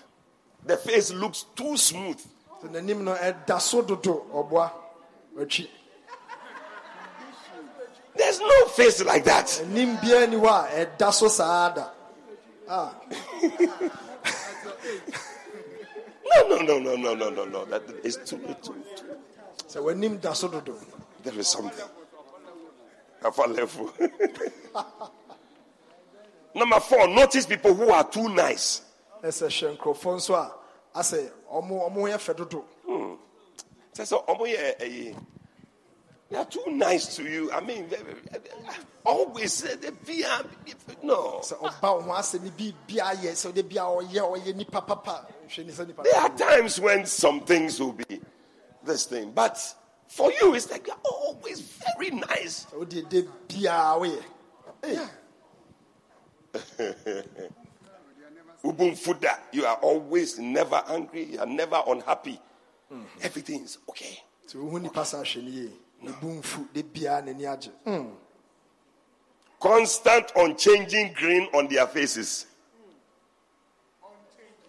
The face looks too smooth. sɛ n'anim no ɛda so dodo ɔboa atwi There's no face like that. anim biara ni hɔ a ɛda so saa da Ah, No, no, no, no, no, no, no, no. That is too, too, too. sɛ w'anim da so dodo There is something. [laughs] Number four, notice people who are too nice. Ɛsɛ hwɛ nkurɔfoɔ nso a asɛ ɔmo ɔmo yɛ fɛ dodo so, omo, yeah, eh. They are too nice to you. I mean, they- always uh, they be uh, no. sɛ ɔba ho asɛ ne biribia yɛ sɛ ɔde bia ɔyɛ ɔyɛ nipa papa hwɛ ne sɛ nipa There are times when some things will be this thing, but for you, it's like you're always very nice. sɛ wode de woyɛ Ei, [laughs] Ubunfuda, you are always never angry, you are never unhappy. Everything is okay. sɛ wohu nipa saa hwɛ ne yie ne bu mfu de biaa n'ani agye Mm. Constant unchanging grin on their faces.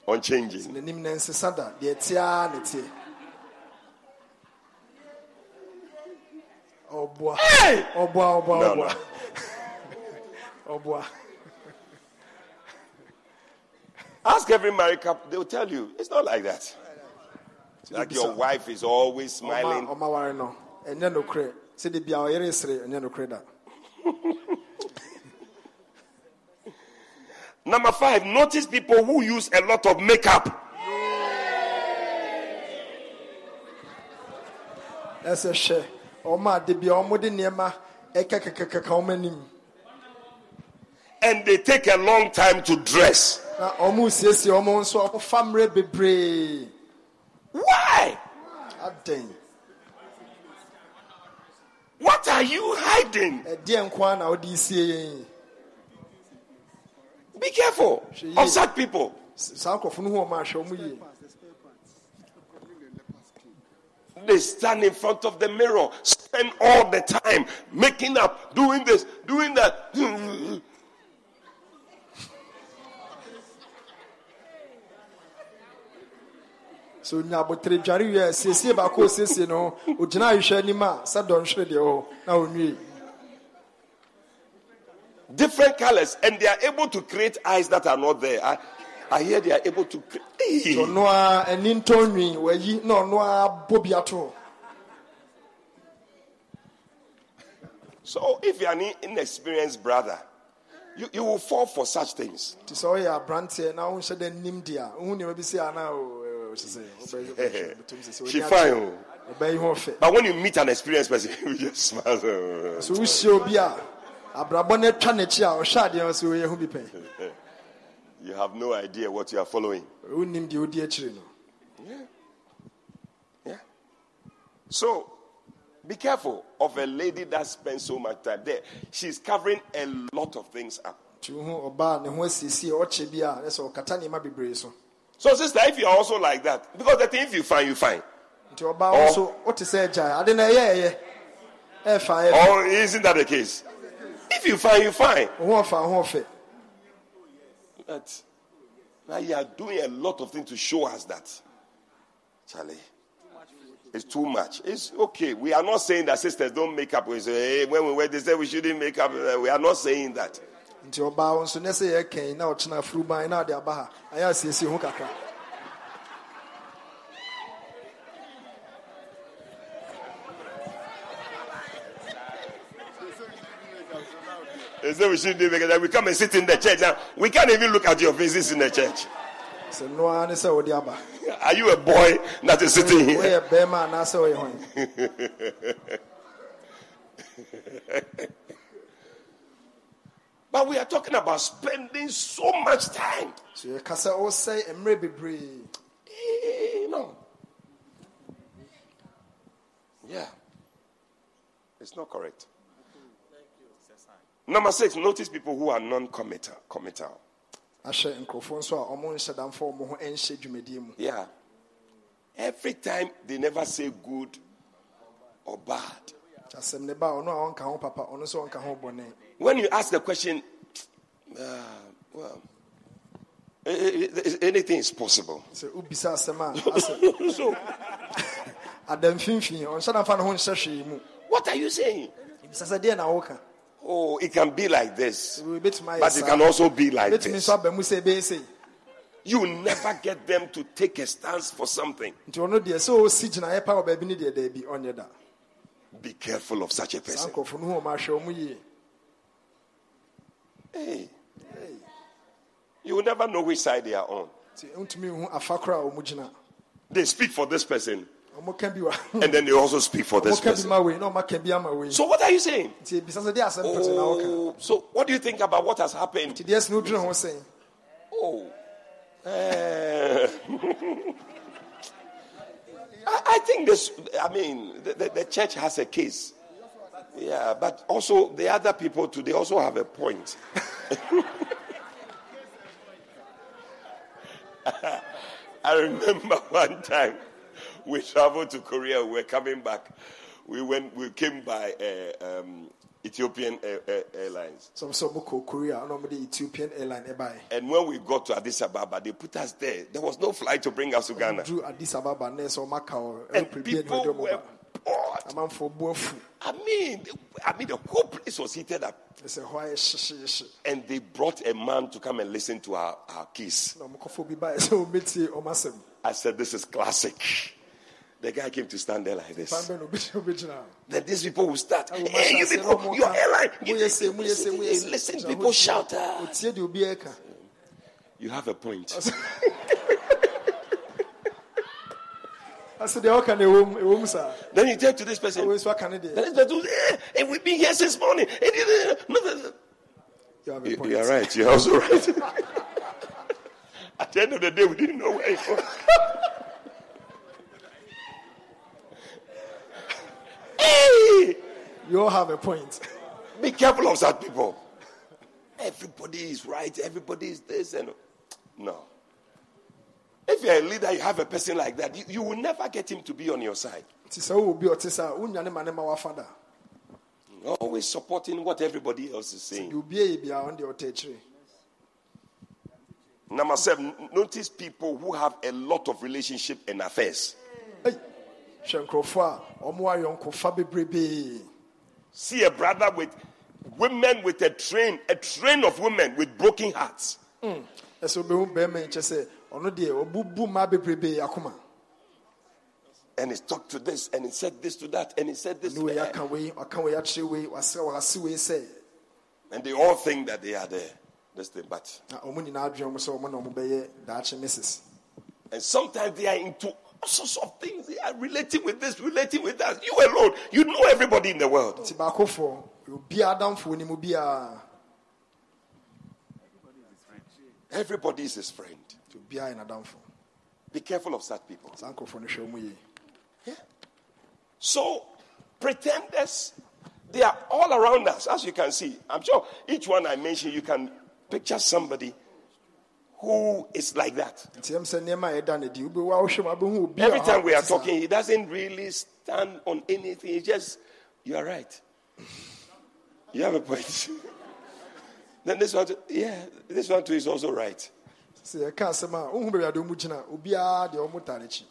Unchanging. n'anim na nsesa da deɛ ɛte ara ne teɛ ɔboa Hey! ɔboa ɔboa No, ɔboa [laughs] Ask every married couple, they'll tell you it's not like that. Like your wife is always smiling. ɔma ware no ɛnyɛ nokorɛ sɛde bia ɔyere sere ɛnyɛ nokorɛ da [laughs] Number five, notice people who use a lot of makeup. ɛsɛ hwɛ ɔma ade bia ɔmode nneɛma ɛkɛkɛkɛkɛka ɔma anim And they take a long time to dress. Na ɔmo siesie ɔmo nso ɔmofa mmerɛ bebree Why? What are you hiding? ɛdeɛ nko na wode sie yɛn Be careful of such people. saa nkurɔfo no hu ɔma ahwɛ ɔmo yie They stand in front of the mirror, spend all the time making up, doing this, doing that. [laughs] so onya abotire dware wie a siesie baako a osiesie no ogyina ahwehwɛ anim a sɛ dɔnhwere deɛ wɔ hɔ na onwie Different colors, and they are able to create eyes that are not there. I, I hear they are able to create. ɔno a ah, ani ntɔ nwi wayi na ɔno a bɔ bi ato So if you are an inexperienced brother, you, you will fall for such things. nti sɛ ɔyɛ aberanteɛ na wonhyɛ dɛ nim deɛ a wohu nneɛma bi sɛ ana oh, [laughs] She fine. oh. ɔbɛyi ho ɔfɛ But when you meet an experienced person, [laughs] you just smile. so wohyia obi a abrabɔ no atwa n'akyi a ɔhyɛ adeɛ sɛ ɔyɛ ho You have no idea what you are following. wonnim deɛ ɔdi akyiri no Yeah. So be careful of a lady that spends so much time there. She's covering a lot of things up. Nti wohu ɔbaa a ne ho asiesie a ɔkyɛ bi a ɛsɛ ɔkata nneɛma bebree so sister, if you are also like that, because the thing if you find, you find. nti ɔbaa wo nso wote sɛ agyae ade no ɛyɛ ɛyɛ ɛfa ɛfa Or isn't that the case? If you find, you find. wo ho ɔfa wo ho But now you are doing a lot of things to show us that, Charlie. It's too much. It's okay. We are not saying that sisters don't make up. We say hey, when we were, they say we shouldn't make up. Uh, We are not saying that. Nti ɔbaa wo nso ne sɛ yɛkɛn na ɔkyena afuruban na aba ha ayɛ asiesie ho kakra They say we shouldn't do it. We come and sit in the church now. We can't even look at your faces in the church. sɛ noa ne sɛ wode aba [laughs] Are you a boy that is sitting here? [laughs] woyɛ bɛrima anaasɛ woyɛ hwan But we are talking about spending so much time. so yɛka sɛ wosɛe mmerɛ bebree Eh, No. Yeah. It's not correct. Number six, notice people who are non-committal. Committal. ahyɛ nkurɔfoɔ nso a ɔmo nhyɛ damfa ɔmo ho nhyɛ dwumadie mu Yeah. Every time they never say good or bad. nti asɛm ne ba a ɔno a ɔnka ho papa ɔno nso ɔnka ho bɔne When you ask the question, uh, well, anything is possible. sɛ wobisa asɛm a [laughs] asɛ So, [laughs] adamfimfini ɔnhyɛ damfa ne ho nhyɛ hwee mu what are you saying? bisa sɛ deɛ na woka Oh, it can be like this, but it can also be like this. nso aba mu sɛ ɛbɛyɛ sei You never get them to take a stance for something. nti ɔno deɛ sɛ ɔsi gyinaeɛ pa wɔ baabi ne deɛ daabi ɔnyɛ da Be careful of such a person. nkurɔfo no hu ɔma ahwɛ ɔmo yie Hey. You will never know which side they are on. nti wontumi hu afa kora a ɔmo gyina They speak for this person, ɔmo ka bi wa and then they also speak for this ɔmo ka bi person. ma wei na ɔma ka bi ama wei So, what are you saying? nti ebisa sɛ deɛ asɛm pɛtɛ na woka Oh, so what do you think about what has happened? nti deɛ sɛ wodwene ho sɛn Oh. Eh. [laughs] I, I think this, I mean, the, the, the church has a case. Yeah, but also the other people too, they also have a point. [laughs] [laughs] I remember one time we traveled to Korea, we were coming back. We went, we came by uh, um, Ethiopian Air- Air- Airlines. ɔmo kɔ korea de ethiopian airline ɛbae And when we got to Addis Ababa, they put us there. There was no flight to bring us to Ghana. addis ababa na ɛsɛ ɔmo aka wɔ And airplane bi a na people were God. amanfoɔ bu afu I mean, I mean, the whole place was heated up. ɛsɛ hɔ ayɛ And they brought a man to come and listen to our, our case. na ɔmokɔfoɔ bi baɛ sɛ ɔmɛtie ɔm asɛm I said, This is classic. The guy came to stand there like this. bɛ na [laughs] obi- obɛgyina Then these people will start. Hey, you people, your Moka. airline. Moyɛ se, moyɛ se, moyɛ Hey, se. Listen, people shout. tie- ɔtie deɛ obiara ka You have a point. [laughs] ase deɛ ɔka no ɛwom ɛwom saa Then you tell to this person, wei nso aka no deɛ Then this person, eh, hey, we've been here since morning. Eh, eh, eh. You have a You- point. You're right. You're also right. [laughs] At the end of the day, we didn't know where it was. [laughs] hey, you all have a point [laughs] be careful of such people. Everybody is right. Everybody is this and no. If you're a leader, you have a person like that. You, you will never get him to be on your side. nti sɛ wowɔ bi a ɔte saa wonya ne ma ne ma wafa da You're always supporting what everybody else is saying. obiara yɛ biara ɔno deɛ ɔta akyire Number seven, notice people who have a lot of relationship and affairs. Ei, hwɛ nkurɔfoɔ a ɔmo ayɔnkofa bebrebee See a brother with women with a train, a train of women with broken hearts. Mm. ɛsɛ wobɛhu bɛrima yi kyɛ sɛ ɔno deɛ ɔbubu mmaa bebrebee akoma And he talked to this and he said this to that and he said this. to that. aka wei aka wei akyerɛ wei wasɛ wase wei sɛ And they all think that they are there. This thing, but na ɔmo nyinaa adwene mo sɛ ɔmo na ɔmo bɛyɛ daakye mrs and sometimes they are into all sorts of things. They are relating with this, relating with that. You alone, you know everybody in the world. nti baakofoɔ obiara adamfoɔ ni mu Everybody is his friend. Nti obiara yɛ n'adamfo Be careful of such people. saa nkurɔfoɔ no hwɛ ɔmo yie So, pretenders, they are all around us, as you can see. I'm sure each one I mentioned, you can picture somebody who is like that. nti ɛm sɛ nneɛma a yɛda no di wobɛwu a wohwɛ mu abɛhu obi a Every time we are talking, he doesn't really stand on anything. He just, you are right. You have a point. [laughs] then this one, too, yeah, this one too is also right. Sɛ yɛka asɛm a wohu baabi ade ɔmu gyina obiara deɛ ɔmo ta n'akyi.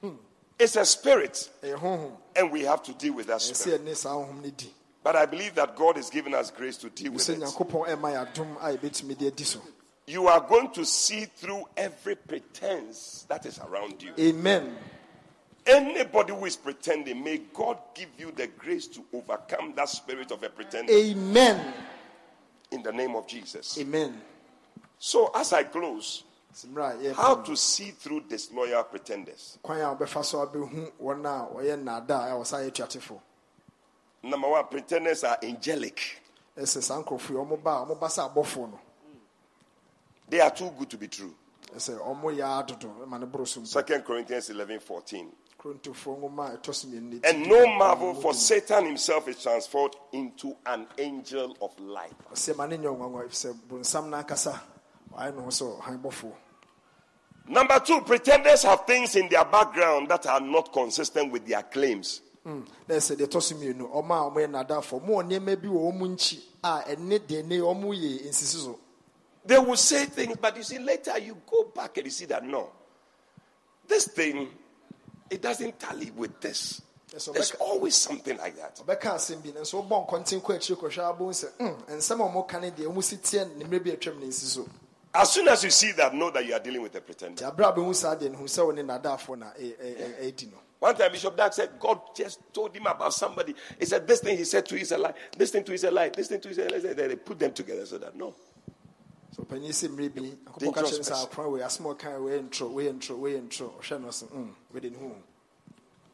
Hmm. It's a spirit, ɛyɛ honhom. And we have to deal with that ɛsɛ spirit. yɛne saa honhom no di. But I believe that God has given us grace to deal with sɛ it. nyankopɔn ɛma yɛ adom a yɛbɛtumi de adi so. You are going to see through every pretense that is around you. amen. Anybody who is pretending, may God give you the grace to overcome that spirit of a pretender. Amen. In the name of Jesus. amen So, as I close, Sɛ mmerɛ a how to see through disloyal pretenders. kwan a wobɛfa so abɛhu wɔn a wɔyɛ nnaadaa a wɔsa yɛ atuatefo Number one, pretenders are angelic. ɛsɛ saa nkurɔfoɔ yi ɔmo ba a ɔmo ba sɛ abɔfoɔ no They are too good to be true. ɛsɛ ɔmo yɛ adodo ma ne boro so mpo Second Corinthians 11 14. korintofoɔ nwoma a ɛtɔ so mmienu ne And no marvel, for Satan himself is transformed into an angel of light. Ɔsɛ ma ne nyɛ ɔnwanwa ɛfisɛ bonsam n'ankasa wayɛ ne ho sɛ ɔhan bɔfoɔ Number two, pretenders have things in their background that are not consistent with their claims. na ɛsɛ deɛ ɛtɔ so mmienu ɔmo a ɔmo yɛ nnadaafoɔ ɔmo wɔ nneɛma bi wɔ ɔmo nkyi a ɛne deɛ ne ɔmo yɛ They will say things, but you see, later you go back and you see that no, this thing, it doesn't tally with this. There's always something like that. Ɔbɛka asɛm bi nanso wobɔ nkɔnten kɔ akyire kɔhwɛ abom sɛ "Mm, nsɛm a ɔmo ka ne deɛ ɔmo si teɛ ne mmerɛ bi atwam ne nsi so As soon as you see that, know that you are dealing with a pretender. nti aberɛ a bɛhu saa deɛ no hu sɛ wo ne nnadaafoɔ na ɛ- ɛ- ɛ- ɛdi no One time, Bishop Dag said, God just told him about somebody. He said, This thing he said to you is a lie. This thing to you is a lie. This thing to you is a lie. They put them together so that no. so ɔpanyin sɛ mmerɛ bi akokɔ ka Dangerous kyerɛ no sɛ person. akora wei a ɔkae wei ntoro wei ntoro wei ntoro ɔhwɛ no sɛ "Mm, wede ne hu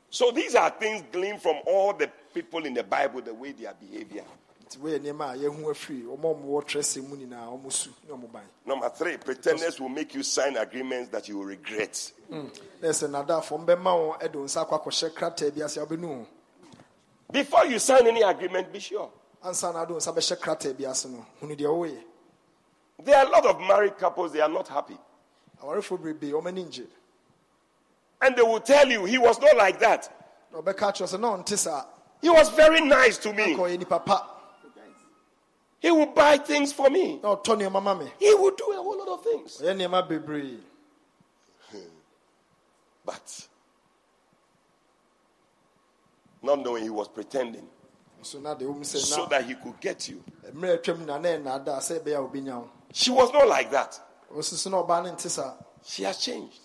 So these are things gleaned from all the people in the Bible, the way their behavior. Nti nneɛma a yɛhu afiri ɔma ɔmo wɔ trɛsɛ mu nyinaa ɔmo su ne ɔmo ban Number three, pretenders will make you sign agreements that you will regret. Mm. na ɛsɛ mbɛma wɔn ɛde nsa akɔ akɔhyɛ krataa bi ase a wobɛnu ho Before you sign any agreement, be sure. ansa na nsa bɛhyɛ krataa bi ase no hunu deɛ There are a lot of married couples, they are not happy. bebree ɔmo ani ngye And they will tell you, he was not like that. ɔbɛka akyerɛ sɛ na ɔnte saa He was very nice to me. ka ɔyɛ nipa pa He will buy things for me. na ɔtɔ nneɛma ma me He will do a whole lot of things. ɔyɛ nneɛma bebree But not knowing he was pretending so na de wɔn sɛ so na that he could get you. mmerɛ atwam na na ɛna ada sɛ ɛbɛyɛ a obenya wo She was not like that. osisi na ɔbaa no nte saa She has changed.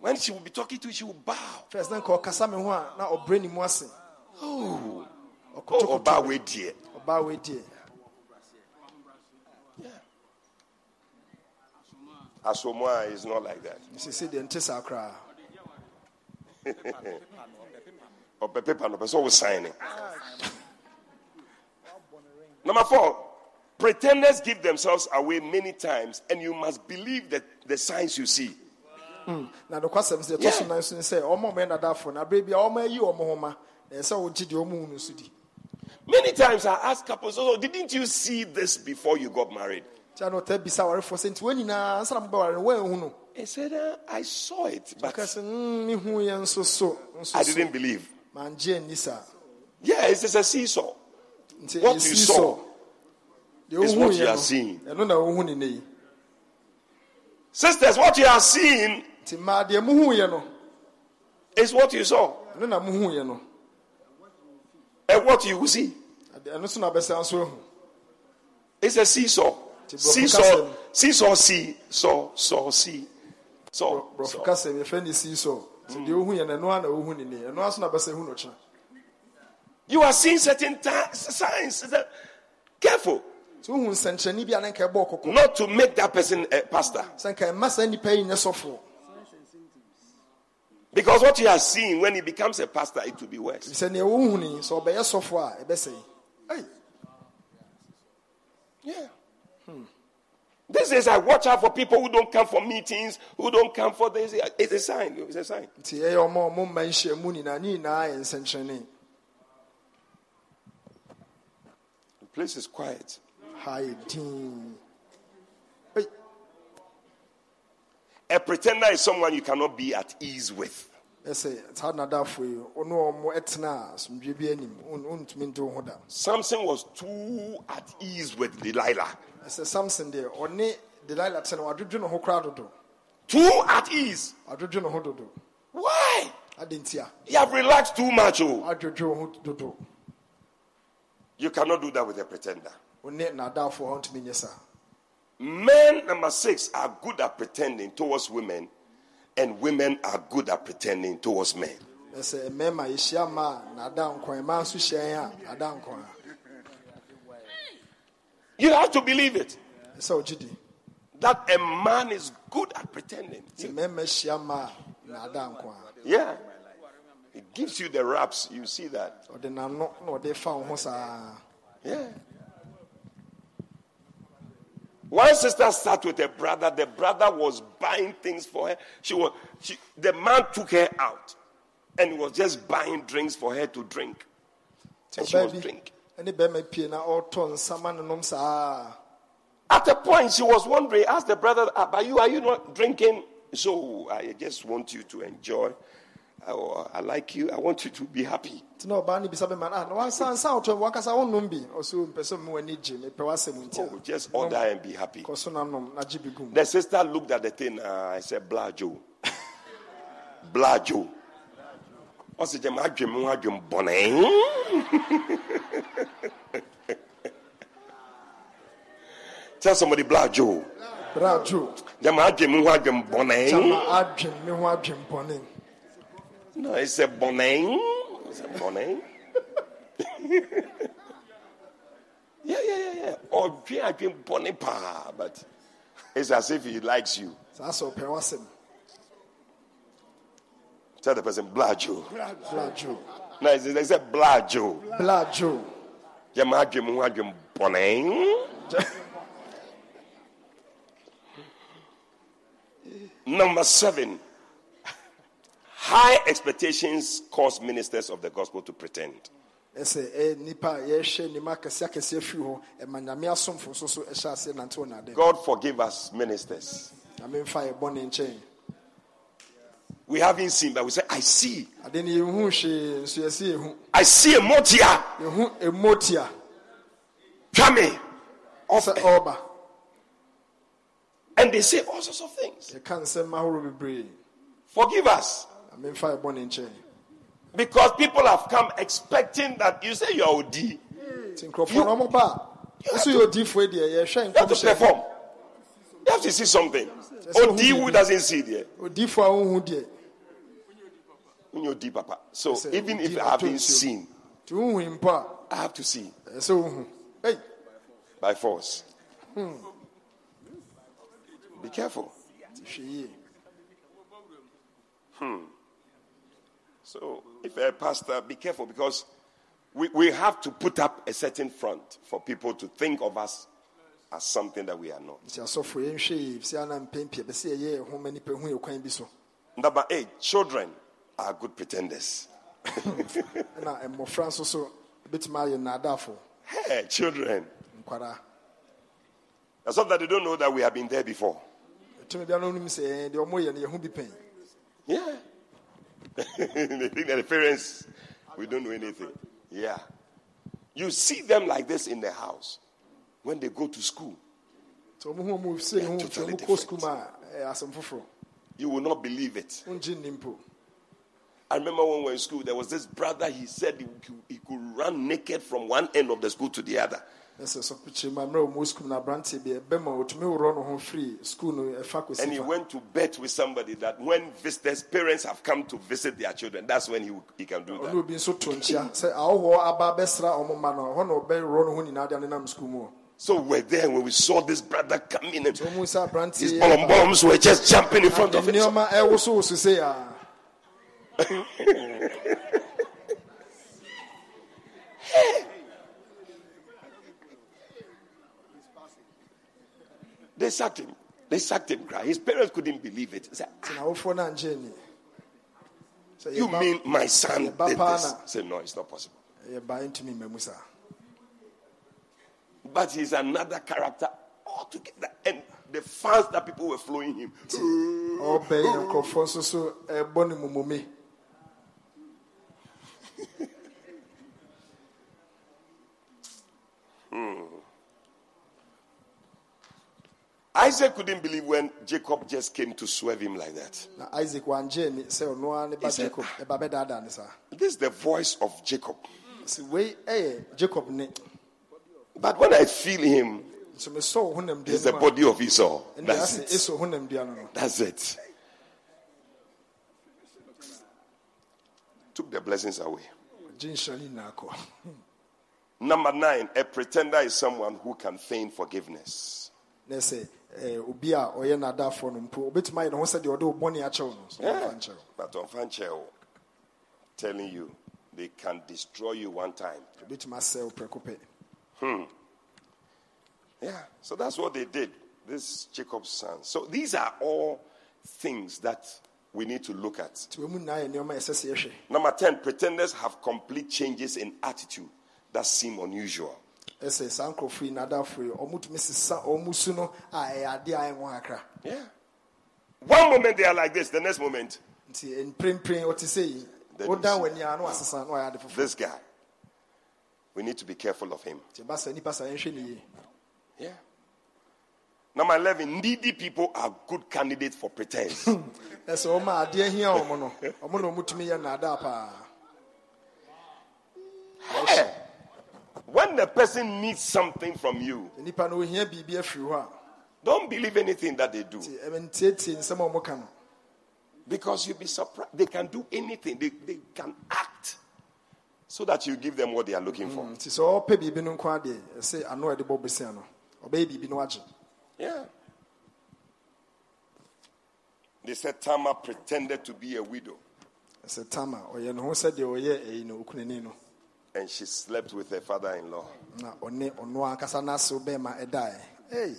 When she will be talking to you, she will bow. first na nka ɔkasa me ho a na ɔbrɛ ne mu Oh, Oba we dear. ɔbaa wei deɛ Asomoa is not like that. sisi deɛ nte saa koraa [laughs] Or the paper, no person was signing. Number four, pretenders give themselves away many times, and you must believe that the signs you see. Mm. na nokwasɛm sɛ ɛtɔ so nan so ne sɛ ɔma ɔma ɛnadafoɔ na berɛ bia ɔma ayi ɔmo ho ma na ɛsɛ sɛ wogye deɛ ɔmo hu no so di Many times I ask couples, oh, didn't you see this before you got married? kyɛ na ɔtaa bisa awarefoɔ sɛ nti wɔn nyinaa ansa na mobɛware no woanhu no I said, uh, I saw it, but "Mm, mehu yɛ nso so nso I didn't believe. Yeah, it's just a seesaw. What you saw is what you are seeing. no ɛno na wohu ne Sisters, what you are seeing nti mmaa deɛ mohu yɛ no is what you saw, ɛno na mohu yɛ no and what you will see. Ade- ɛno so na bɛsa nso ahu It's a seesaw. Seesaw, seesaw, see, saw, saw, see, saw. borɔfo saw. kasɛm yɛfrɛ ne sii sɔ mm. deɛ wohu yɛ no ɛno na wohu ne nɛ ɛno so na bɛsa hu no kyena You are seeing certain signs. Careful nti wohu nsɛnkyerɛnne bi a na nka ɛbɔɔ kɔkɔ not to make that person a pastor. sɛ nka ɛma saa nnipa yi nyɛ sɔfoɔ Because what you are seeing when he becomes a pastor, it will be worse. sɛ neɛ wohu ni sɛ ɔbɛyɛ sɔfoɔ a ɛbɛsɛe Ei, Yeah. Hmm. This is I watch out for people who don't come for meetings, who don't come for this. It's a sign. It's a sign. nti ɛyɛ ɔma ɔmo mma nhyiamu nyinaa ne nyinaa The place is quiet. yɛ A pretender is someone you cannot be at ease with. Ɛsɛ saa nadafoɔ yi ɔne oh, ɔmo ɛtena a asomdwe bi anim won- wontumi nte wo ho Samson was too at ease with Delilah. samson deɛ ɔne oh, delila tɛ no wadwodwo ne ho koraa dodo Too at ease. wadwodwo ne ho dodo Why? ade nti a You have relaxed too much. Oh. wadwodwo ho dodo You cannot do that with a pretender. Oh, ɔne nadafoɔ hɔ ntumi nyɛ saa Men, number six, are good at pretending towards women, and women are good at pretending towards men. ɛsɛ mmarima yɛhyia ma a nada nkwan mmaa nso hyia yɛn a nada nkwan You have to believe it ɛsɛ ɔgye di that a man is good at pretending. sɛ mmarima hyia ma a nada Yeah. It gives you the raps. You see that. ɔde n'ano na ɔde fa wo ho saa Yeah. One sister sat with a brother. The brother was buying things for her. She was. She, the man took her out, and was just buying drinks for her to drink, and she was drinking. ne bɛrima pie na ɔretɔ nsa ma no nom saa At a point, she was wondering, asked the brother, "Ah, "But you, are you not drinking?" So I just want you to enjoy. I, I like you. I want you to be happy. nti na ɔbaa no bisa bɛma no ah na wansa nsa wotɔ wakasa wonnom bi ɔsɛ mpɛ sɛ mmu w'ani gye mepɛ w'asɛm nti Oh, just order and be happy. kɔ so na nom na gye bi gum The sister looked at the thing. Uh, I said, Blajo. [laughs] Blajo. I said, Jam, I dream, I dream, Tell somebody, Blajo. bra dwo Jam, I dream, I dream, kyama adwen me ho adwen bɔne No, it's a boneng. It's a boneng. [laughs] yeah, yeah, yeah, yeah. Oh, or I dream, boneng, pa. But it's as if he likes you. sɛ ɔpɛ w'asɛm Tell the person, Blajo. bra dwo No, it's, it's a Blajo. bra dwo Jam, I dream, I dream, boneng. Number seven, high expectations cause ministers of the gospel to pretend. ɛsɛ ɛyɛ eh, nnipa a yɛhwɛ nneɛma akɛseɛ akɛseɛ firi hɔ ɛma eh, nyame asomfo nso so ɛhyɛ eh, aseɛ nante wɔ n'ade God forgive us, ministers. nyame mfa yɛ bɔne nkyɛn We haven't seen, but we say, I see. ade no yɛhu hwee nso yɛsɛ yɛhu I see a motia. emotia Coming. sɛ And they say all sorts of things. yɛka nsɛm ahorow bebree Forgive us. Nyame mfa yɛ bɔne nkyɛn Because people have come expecting that you say you're OD. You nti nkurɔfoɔ no ɔmo ba a nso yɛ odiifoɔ yi deɛ yɛhwɛ have to perform. You have to see something. OD who doesn't see there. odiifoɔ a wohu deɛ When OD, Papa. So even if I haven't seen, nti wohu yi mpo a I have to see ɛsɛ sɛ wohu ei by force. Be careful. yie So, if a pastor, be careful because we, we have to put up a certain front for people to think of us as something that we are not. nti asɔfoɔ yɛnhwɛ yie sɛ ana mpɛn pii ɛbɛsɛ yɛyɛ yɛn ho ma nipa hu yɛ kwan bi so Number eight, children are good pretenders. [laughs] ɛna mmɔfra nso so bɛtumi ayɛ nnaadaafo Hey, children. That's not that they don't know that we have been there before. tumi bia no wonim sɛ ɛɛ, deɛ ɔmo yɛ no yɛho bi pɛn Yeah. [laughs] they think that the parents, we don't know anything. Yeah. You see them like this in the house when they go to school. nti ɔmo hu ɔmo sɛ ne Totally different. sukuu mu a ɛyɛ eh, asɛm foforɔ You will not believe it. wongye nni mpo I remember when we were in school, there was this brother, he said he he could run naked from one end of the school to the other. Ɛsɛ sɔpɔkyerɛ mu mmerɛ a ɔmo sukuu na aberanteɛ bi ɛbɛ ma worɔ ne ho firi sukuu no eh, ɛfa kɔsi And he went to bet with somebody that when visitors, parents have come to visit their children, that's when he, he can do that. obi nso to nkyia sɛ ahɔhoɔ aba bɛsra ɔmo ma no hɔ na ɔbɛworɔ ne ho nyinaa de anenam sukuu mu So we're there when we saw this brother coming and ɔmo sɛ aberanteɛ his bomb bombs were just jumping in front of him. [laughs] nneɛma ɛwosowoso sɛ a They sacked him. They sacked him. cry. His parents couldn't believe it. Said, ah, nti n'awofoɔ no angye ni sɛ You mean my son did this? said, No, it's not possible. yɛba ntumi mma mu saa But he's another character altogether. And the fans that people were flowing him. ɔbɛn [laughs] na nkurɔfoɔ nso so ɛbɔ ne mumome Isaac couldn't believe when Jacob just came to swerve him like that. isaac wangye ni sɛ ɔno ara ne ba He said, jacob ah, ɛba bɛdaadaa ne saa This is the voice of Jacob. sɛ wei ɛyɛ jacob But when I feel him, it's the no mu a body of Esau. That's it. esɔ honam dua no no That's it. Took the blessings away. gye nhyira ne nyinaa kɔ Number nine, a pretender is someone who can feign forgiveness. Na sɛ ɛɛ, obi a ɔyɛ n'adaafoɔ no mpo obɛtumi ayɛ ne ho sɛ deɛ ɔde bɔne akyɛw no so ɔmfa eh, nkyɛw But on Fanchel, telling you, they can destroy you one time. obɛtumi asɛ wo prɛko pɛ hmm. Yeah, so that's what they did. This Jacob's son. So these are all things that we need to look at. nti wɔ mu nyinaa yɛ nneɔma a ɛsɛ sɛ yɛhwɛ Number 10, pretenders have complete changes in attitude that seem unusual. Ɛsɛ saa nkurɔfoɔ yi n'adaafoɔ yi ɔmotumi sesa ɔmo su no a ɛyɛ adeɛ a Yeah. One moment they are like this, the next moment, nti mprempren ɔte sɛ yi Then wodan you w'ani a na wasesa na wayɛ ade foforɔ this guy, we need to be careful of him. nti ɛba saa nnipa saa yɛnhwɛ ne yie Yeah. Number 11, needy people are good candidates for pretense. [laughs] ɛsɛ ɔma adeɛ hia ɔmo no ɔmo na ɔmotumi yɛ nnaadaa paa Hey, when the person needs something from you, nnipa no ohia biribi afiri hɔ a don't believe anything that they do nti ɛmɛ ntietie nsɛm a ɔmo ka no because you'll be surprised. They can do anything, they, they can act so that you give them what they are looking for. Mm, nti sɛ ɔpɛ biribi no nko adeɛ a ɛde bɔ bosia no ɔbɛyɛ biribi no agye Yeah. They said Tamar pretended to be a widow and she slept with her father in law. na ɔne ɔno ankasa n'ase bɛrima ɛdaeɛ ei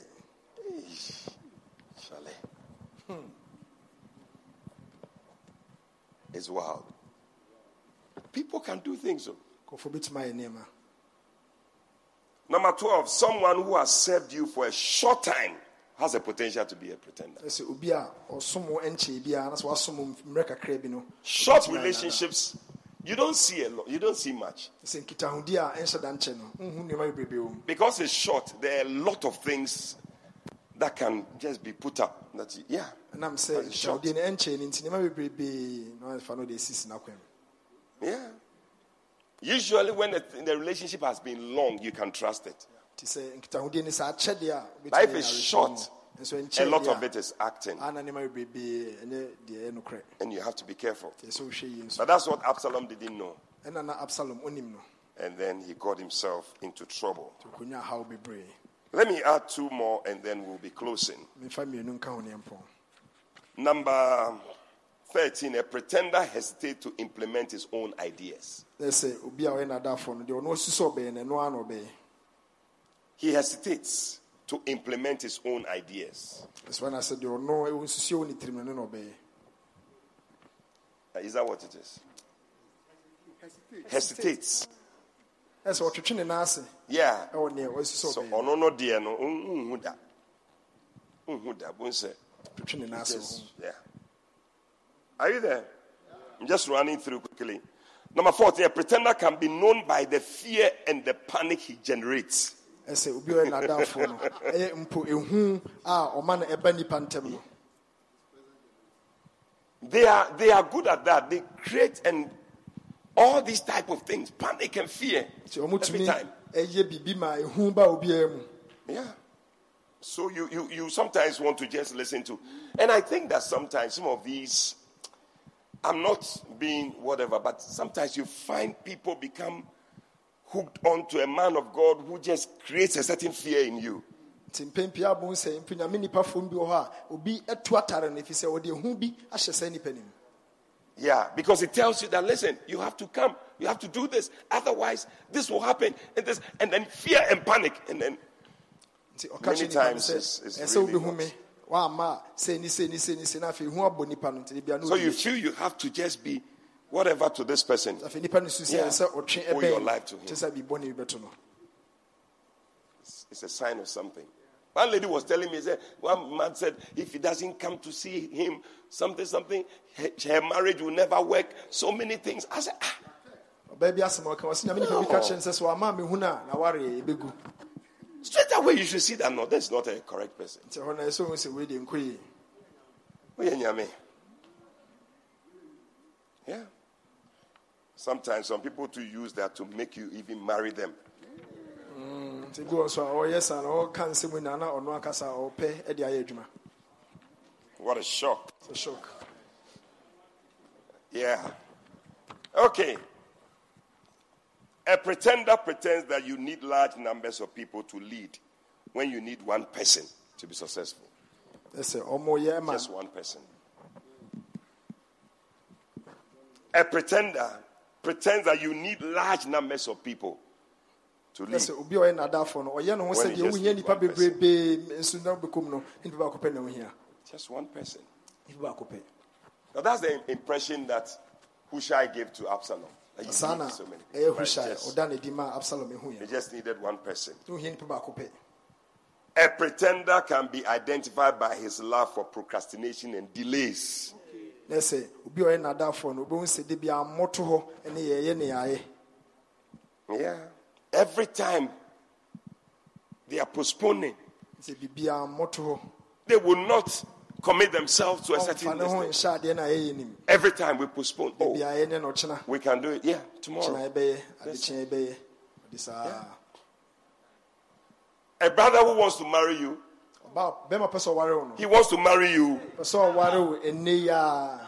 Charlie. It's wild. People can do things. oh. nkurɔfoɔ bɛtumi ayɛ Number 12, someone who has served you for a short time has the potential to be a pretender. ɛsɛ obi a ɔsom wo nkyɛe biara na sɛ wasom wo mmerɛ kakra bi no Short relationships, you don't see a lot, you don't see much. nada. sɛ nkitahodi a ɛnhyɛ da nkyɛ no wohu nneɛma bebrebe wɔ mu Because it's short, there are a lot of things that can just be put up. That yeah. sɛ But it's short. nkitahodeɛ no ɛnkyɛe no nti nneɛma bebrebe na ɔfa no de asisi Yeah. Usually, when the, the relationship has been long, you can trust it. nti sɛ nkitahodie ne sɛ akyɛdeɛ a But if wobɛtumi it's ayɛ short, awerɛhyɛ mu. nso A lot of it is acting, ah, ana nneɛma bebrebee ɛne deɛ eh, ɛyɛ nokorɛ and you have to be careful. ɛsɛ sɛ wohwɛ yie nso But that's what Absalom didn't know. Eh, ɛna na absalom onim no And then he got himself into trouble. nti ɔkɔnya haw bebree Let me add two more, and then we'll be closing. memfa mmienu nka ho neɛmpɔn Number 13, a pretender hesitates to implement his own ideas. ɛ sɛ obi a ɔyɛ n'adaafoɔ no deɛ ɔno ɔsi sɛ ɔbɛyɛ no ɛno ara na ɔbɛyɛ He hesitates to implement his own ideas. sɛ deɛ ɔno ɛwɔ nsusuo wɔ ne tirim no ne na ɔbɛyɛ Uh, Is that what it is? Hesitates. ɛsɛ ɔtwetwe ne nan ase Yeah. ɛwɔ neɛ ɔsi sɛ So no no deɛ no unhu da. Unhu da. Bun say. twetwe ne nan ase wɔ Yes. ho Yeah. Are you there? I'm just running through quickly. Number 14, a pretender can be known by the fear and the panic he generates. Ɛsɛ obi ɔyɛ n'adaafoɔ no ɛyɛ mpo ehu a ɔma no ɛba nipa ntɛm no They are they are good at that. They create and all these type of things, panic and fear. nti Every time. ɛyɛ biribi ma ehu ba obiara mu Yeah. So you, you you sometimes want to just listen to. And I think that sometimes some of these I'm not being whatever, but sometimes you find people become hooked onto a man of God who just creates a certain fear in you. nti mpɛmpia abo sɛ mpo nyame nipa fom bi wɔ hɔ a obi atu atare no ɛfiri sɛ ɔde ehu bi ahyɛ saa nipa no mu Yeah, because it tells you that listen, you have to come, you have to do this, otherwise this will happen, and this, and then fear and panic, and then Many kyerɛ nipa no times it's- it's really not. so you feel you have to just be whatever to this person. afei nipa no su Yeah. Owe your life to him. kyɛ sɛ biribɔne bi bɛto no It's a sign of something. One lady was telling me, said, one man said, if he doesn't come to see him, something, something, her, her marriage will never work. So many things. I said, ah, ɔbaa bi asɛm a ɔka ɔsɛ nyame nipa bi ka kyerɛ no sɛ sɛ wama mehu na wareɛ ɛbɛgu straight away you should see that no, that's not a correct person. nti ɛhɔ no ɛsɛ ɔhu sɛ wei deɛ nkɔ yie Oye, nyame. Yeah. Sometimes some people to use that to make you even marry them. bi a ɔyɛ sa na ɔka nsɛm nyinaa na ɔno akasa a ɔpɛ de ayɛ adwuma What a shock. Yeah. Okay. A pretender pretends that you need large numbers of people to lead when you need one person to be successful. ɛsɛ ɔmoyɛ ma Just one person. A pretender pretends that you need large numbers of people to lead. ɛsɛ obi a ɔyɛ n'adaafoɔ no ɔyɛ ne ho When sɛ you deɛ just wohia need nipa one person. bebrebee nso na wobɛkɔm no nipa baako pɛ na wohia Just one person. nipa baako pɛ Now that's the impression that Hushai gave to Absalom. That you saa need na so many ɛyɛ people. But hushai just- ɔda ne di ma absalom ɛhu They just needed one person. na wohia nipa baako pɛ A pretender can be identified by his love for procrastination and delays. Na ɛsɛ obi a ɔyɛ n'adaafoɔ no wobɛhu sɛ de bia mmɔto hɔ ne yɛyɛ ne yɛayɛ. Yeah. Every time they are postponing, biribiaa mmɔto hɔ. they will not commit themselves to a certain ne ho distance. nhyɛ adeɛ no a ɛyɛ nim Every time we postpone, oh, bia yɛne no ɔkyena. we can do it. Yeah, tomorrow. ɛbɛyɛ. Adekyea ɛbɛyɛ. Ɔde saa. A brother who wants to marry you, ɔba bɛma pɛ sɛ ɔware wo no he wants to marry you. pɛ sɛ ɔware wo ɛnnɛ yi a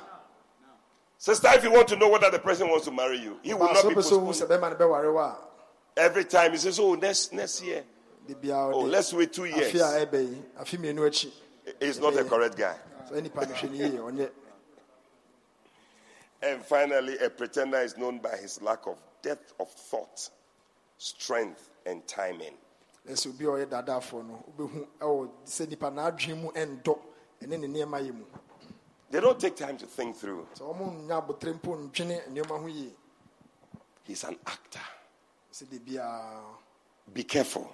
Sister, if you want to know whether the person wants to marry you, he will not be wopɛ sɛ ohu postponing. sɛ bɛma no bɛware wo a Every time he says, oh, next, next year. Oh, let's wait two years. afe a ɛbɛ yi afe mmienu akyi He's not a correct guy. sɛ nipa no hwɛ ne yie ɔnyɛ And finally, a pretender is known by his lack of depth of thought, strength, and timing. Ɛsɛ obi a ɔyɛ no wobɛhu ɛwɔ sɛ nipa n'adwene mu ɛndɔ ɛne ne nneɛma yɛ mu They don't take time to think through. sɛ ɔmo nya abotire mpo ndwene nneɛma ho yie He's an actor. sɛ de biaa Be careful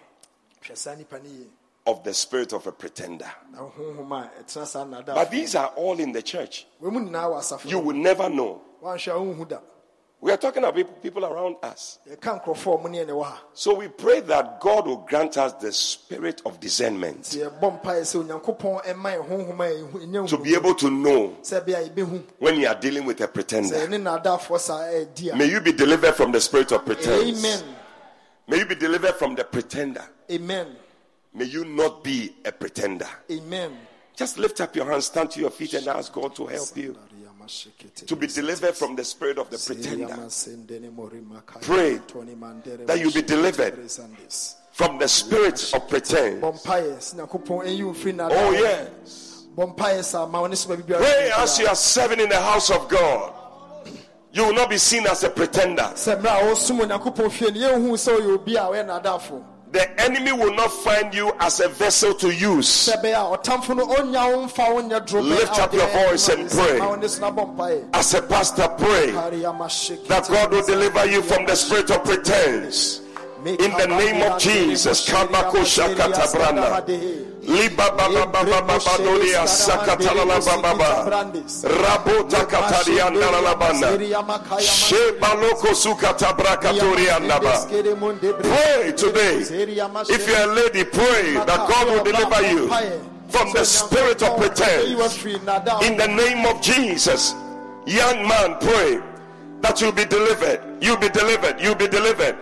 hwɛ saa nipa no yie of the spirit of a pretender. na honhom a ɛtena saa But these are all in the church. wɔ mu nyinaa wɔ asafo You no will never know. woanhwɛ a wonhu da We are talking about people, people around us. yɛka nkurɔfoɔ a ɔmo ne yɛn So we pray that God will grant us the spirit of discernment nti yɛbɔ mpaeɛ sɛ onyankopɔn ɛma yɛ honhom a yɛhu- ɛnyɛ to be able to know sɛ bia yɛbɛhu when you are dealing with a pretender. yɛne naadaafoɔ saa ɛɛdi a May you be delivered from the spirit of pretense. amen May you be delivered from the pretender. amen May you not be a pretender. amen Just lift up your hands, stand to your feet, and ask God to help you to be delivered from the spirit of the pretender. Pray that you be delivered from the spirit of pretense. bɔ mpaeɛ sɛ nyankopɔn ɛyi wo firi Oh, yes. bɔ mpaeɛ saa ma wo ne soma bibiara Pray as you are serving in the house of God. You will not be seen as a pretender. Sɛ mmerɛ a wɔsom onyankopɔn fie no yɛnhu sɛ ɔyɛ obi a ɔyɛ naadaafo The enemy will not find you as a vessel to use. sɛ ɛbɛyɛ a ɔtamfo no ɔnya wo mfa wo nyɛ doro Lift up your voice and pray. ma wo ne sona bɔ mpaeɛ As a pastor, pray that God will deliver you from the spirit of pretense. In the name of Jesus, Kabako Shakata Branda. Liba Baba Baba Baba Doria Sakatalala Baba Rabota Katarianda Labana Shebaloko Sukata Brakatorianda Pray today. If you're a lady, pray that God will deliver you from the spirit of pretense. In the name of Jesus, young man, pray that you'll be delivered. You'll be delivered. You'll be delivered.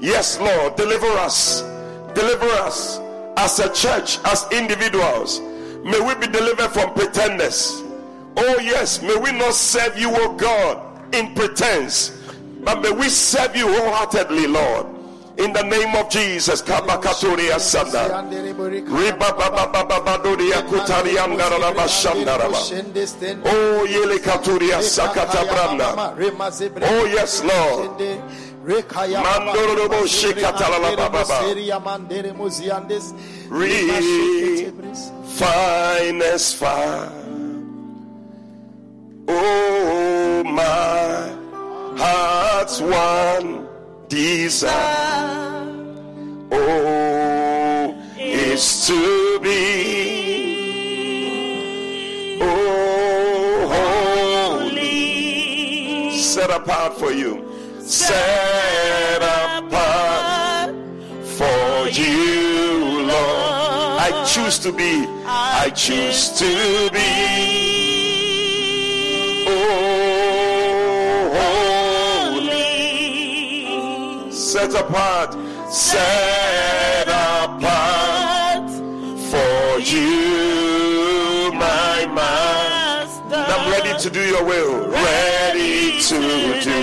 Yes, Lord, deliver us. Deliver us as a church, as individuals. May we be delivered from pretenders. Oh, yes, may we not serve you, oh God, in pretense, but may we serve you wholeheartedly, Lord. In the name of Jesus, Kabakatoria Sanda. Ribababababadoria Kutariandaraba Shandaraba. Oh, Yele Katuria Sakata Branda. Oh, yes, Lord. Mandorobo Shekatalala Bababa. Refinest. Oh, my heart's one desire. Oh, is to be. Oh, holy. Set apart for you. Set apart for you, Lord. I choose to be. I choose to be. Oh, Set apart. Set apart for you, my master. I'm ready to do your will. Ready to do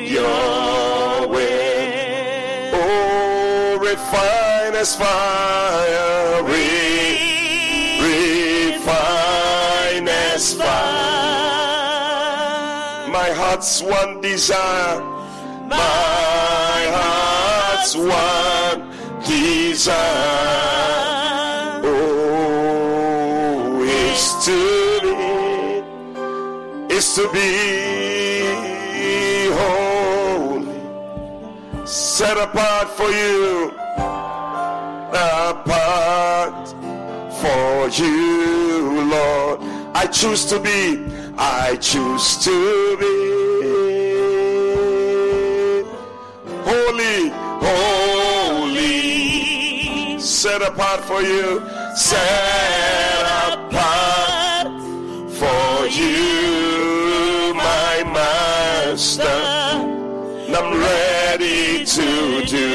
your will. Oh, refine as fire. Re- refine as fire. My heart's one desire. My heart's one desire. Oh, is to be, is to be holy, set apart for you, apart for you, Lord. I choose to be, I choose to be holy, holy, set apart for you, set apart for you, my master. I'm ready to do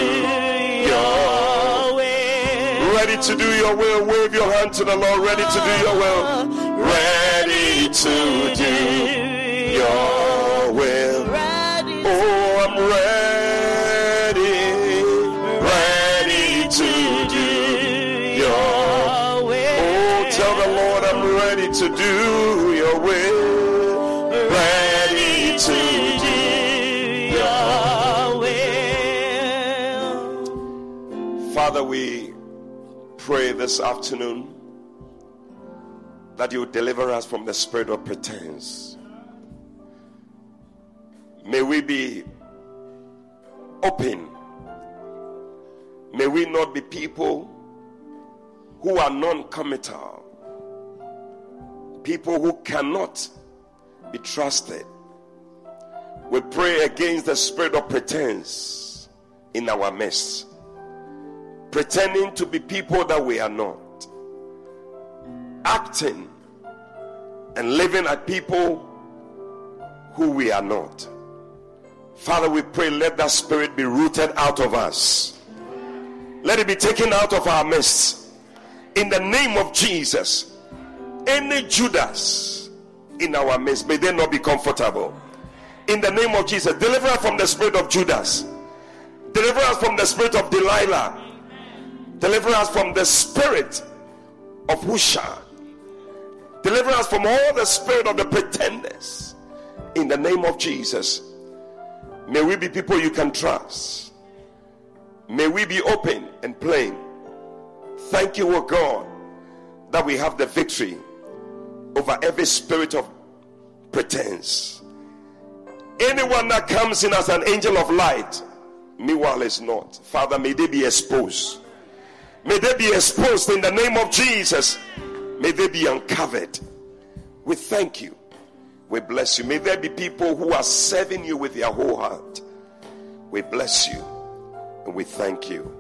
your will. Ready to do your will. Wave your hand to the Lord. Ready to do your will. Ready to do your pray this afternoon that you deliver us from the spirit of pretense. May we be open. May we not be people who are non committal, people who cannot be trusted. We pray against the spirit of pretense in our midst, pretending to be people that we are not, acting and living at people who we are not. Father, we pray, let that spirit be rooted out of us. Let it be taken out of our midst. In the name of Jesus, any Judas in our midst, may they not be comfortable. In the name of Jesus, deliver us from the spirit of Judas. Deliver us from the spirit of Delilah. Deliver us from the spirit of Hushai. Deliver us from all the spirit of the pretenders. In the name of Jesus. May we be people you can trust. May we be open and plain. Thank you, O God, that we have the victory over every spirit of pretense. Anyone that comes in as an angel of light, meanwhile is not. Father, may they be exposed. May they be exposed in the name of Jesus. May they be uncovered. We thank you. We bless you. May there be people who are serving you with their whole heart. We bless you and we thank you.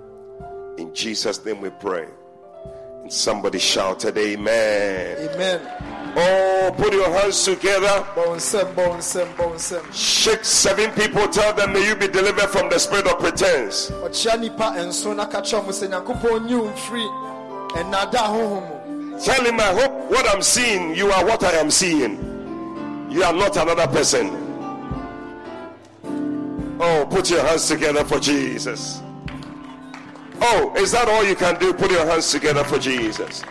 In Jesus' name we pray. Somebody shouted, Amen. Amen. Oh, put your hands together. Bonsem, bonsem, bonsem. Shake seven people. Tell them, may you be delivered from the spirit of pretense. Ɔkyea nipa nso na ka kyerɛ mo sɛ Nyankopɔn nyi wo um mfiri ɛnada honhom mu. Tell him, I hope what I'm seeing, you are what I am seeing. You are not another person. Oh, put your hands together for Jesus. Oh, is that all you can do? Put your hands together for Jesus.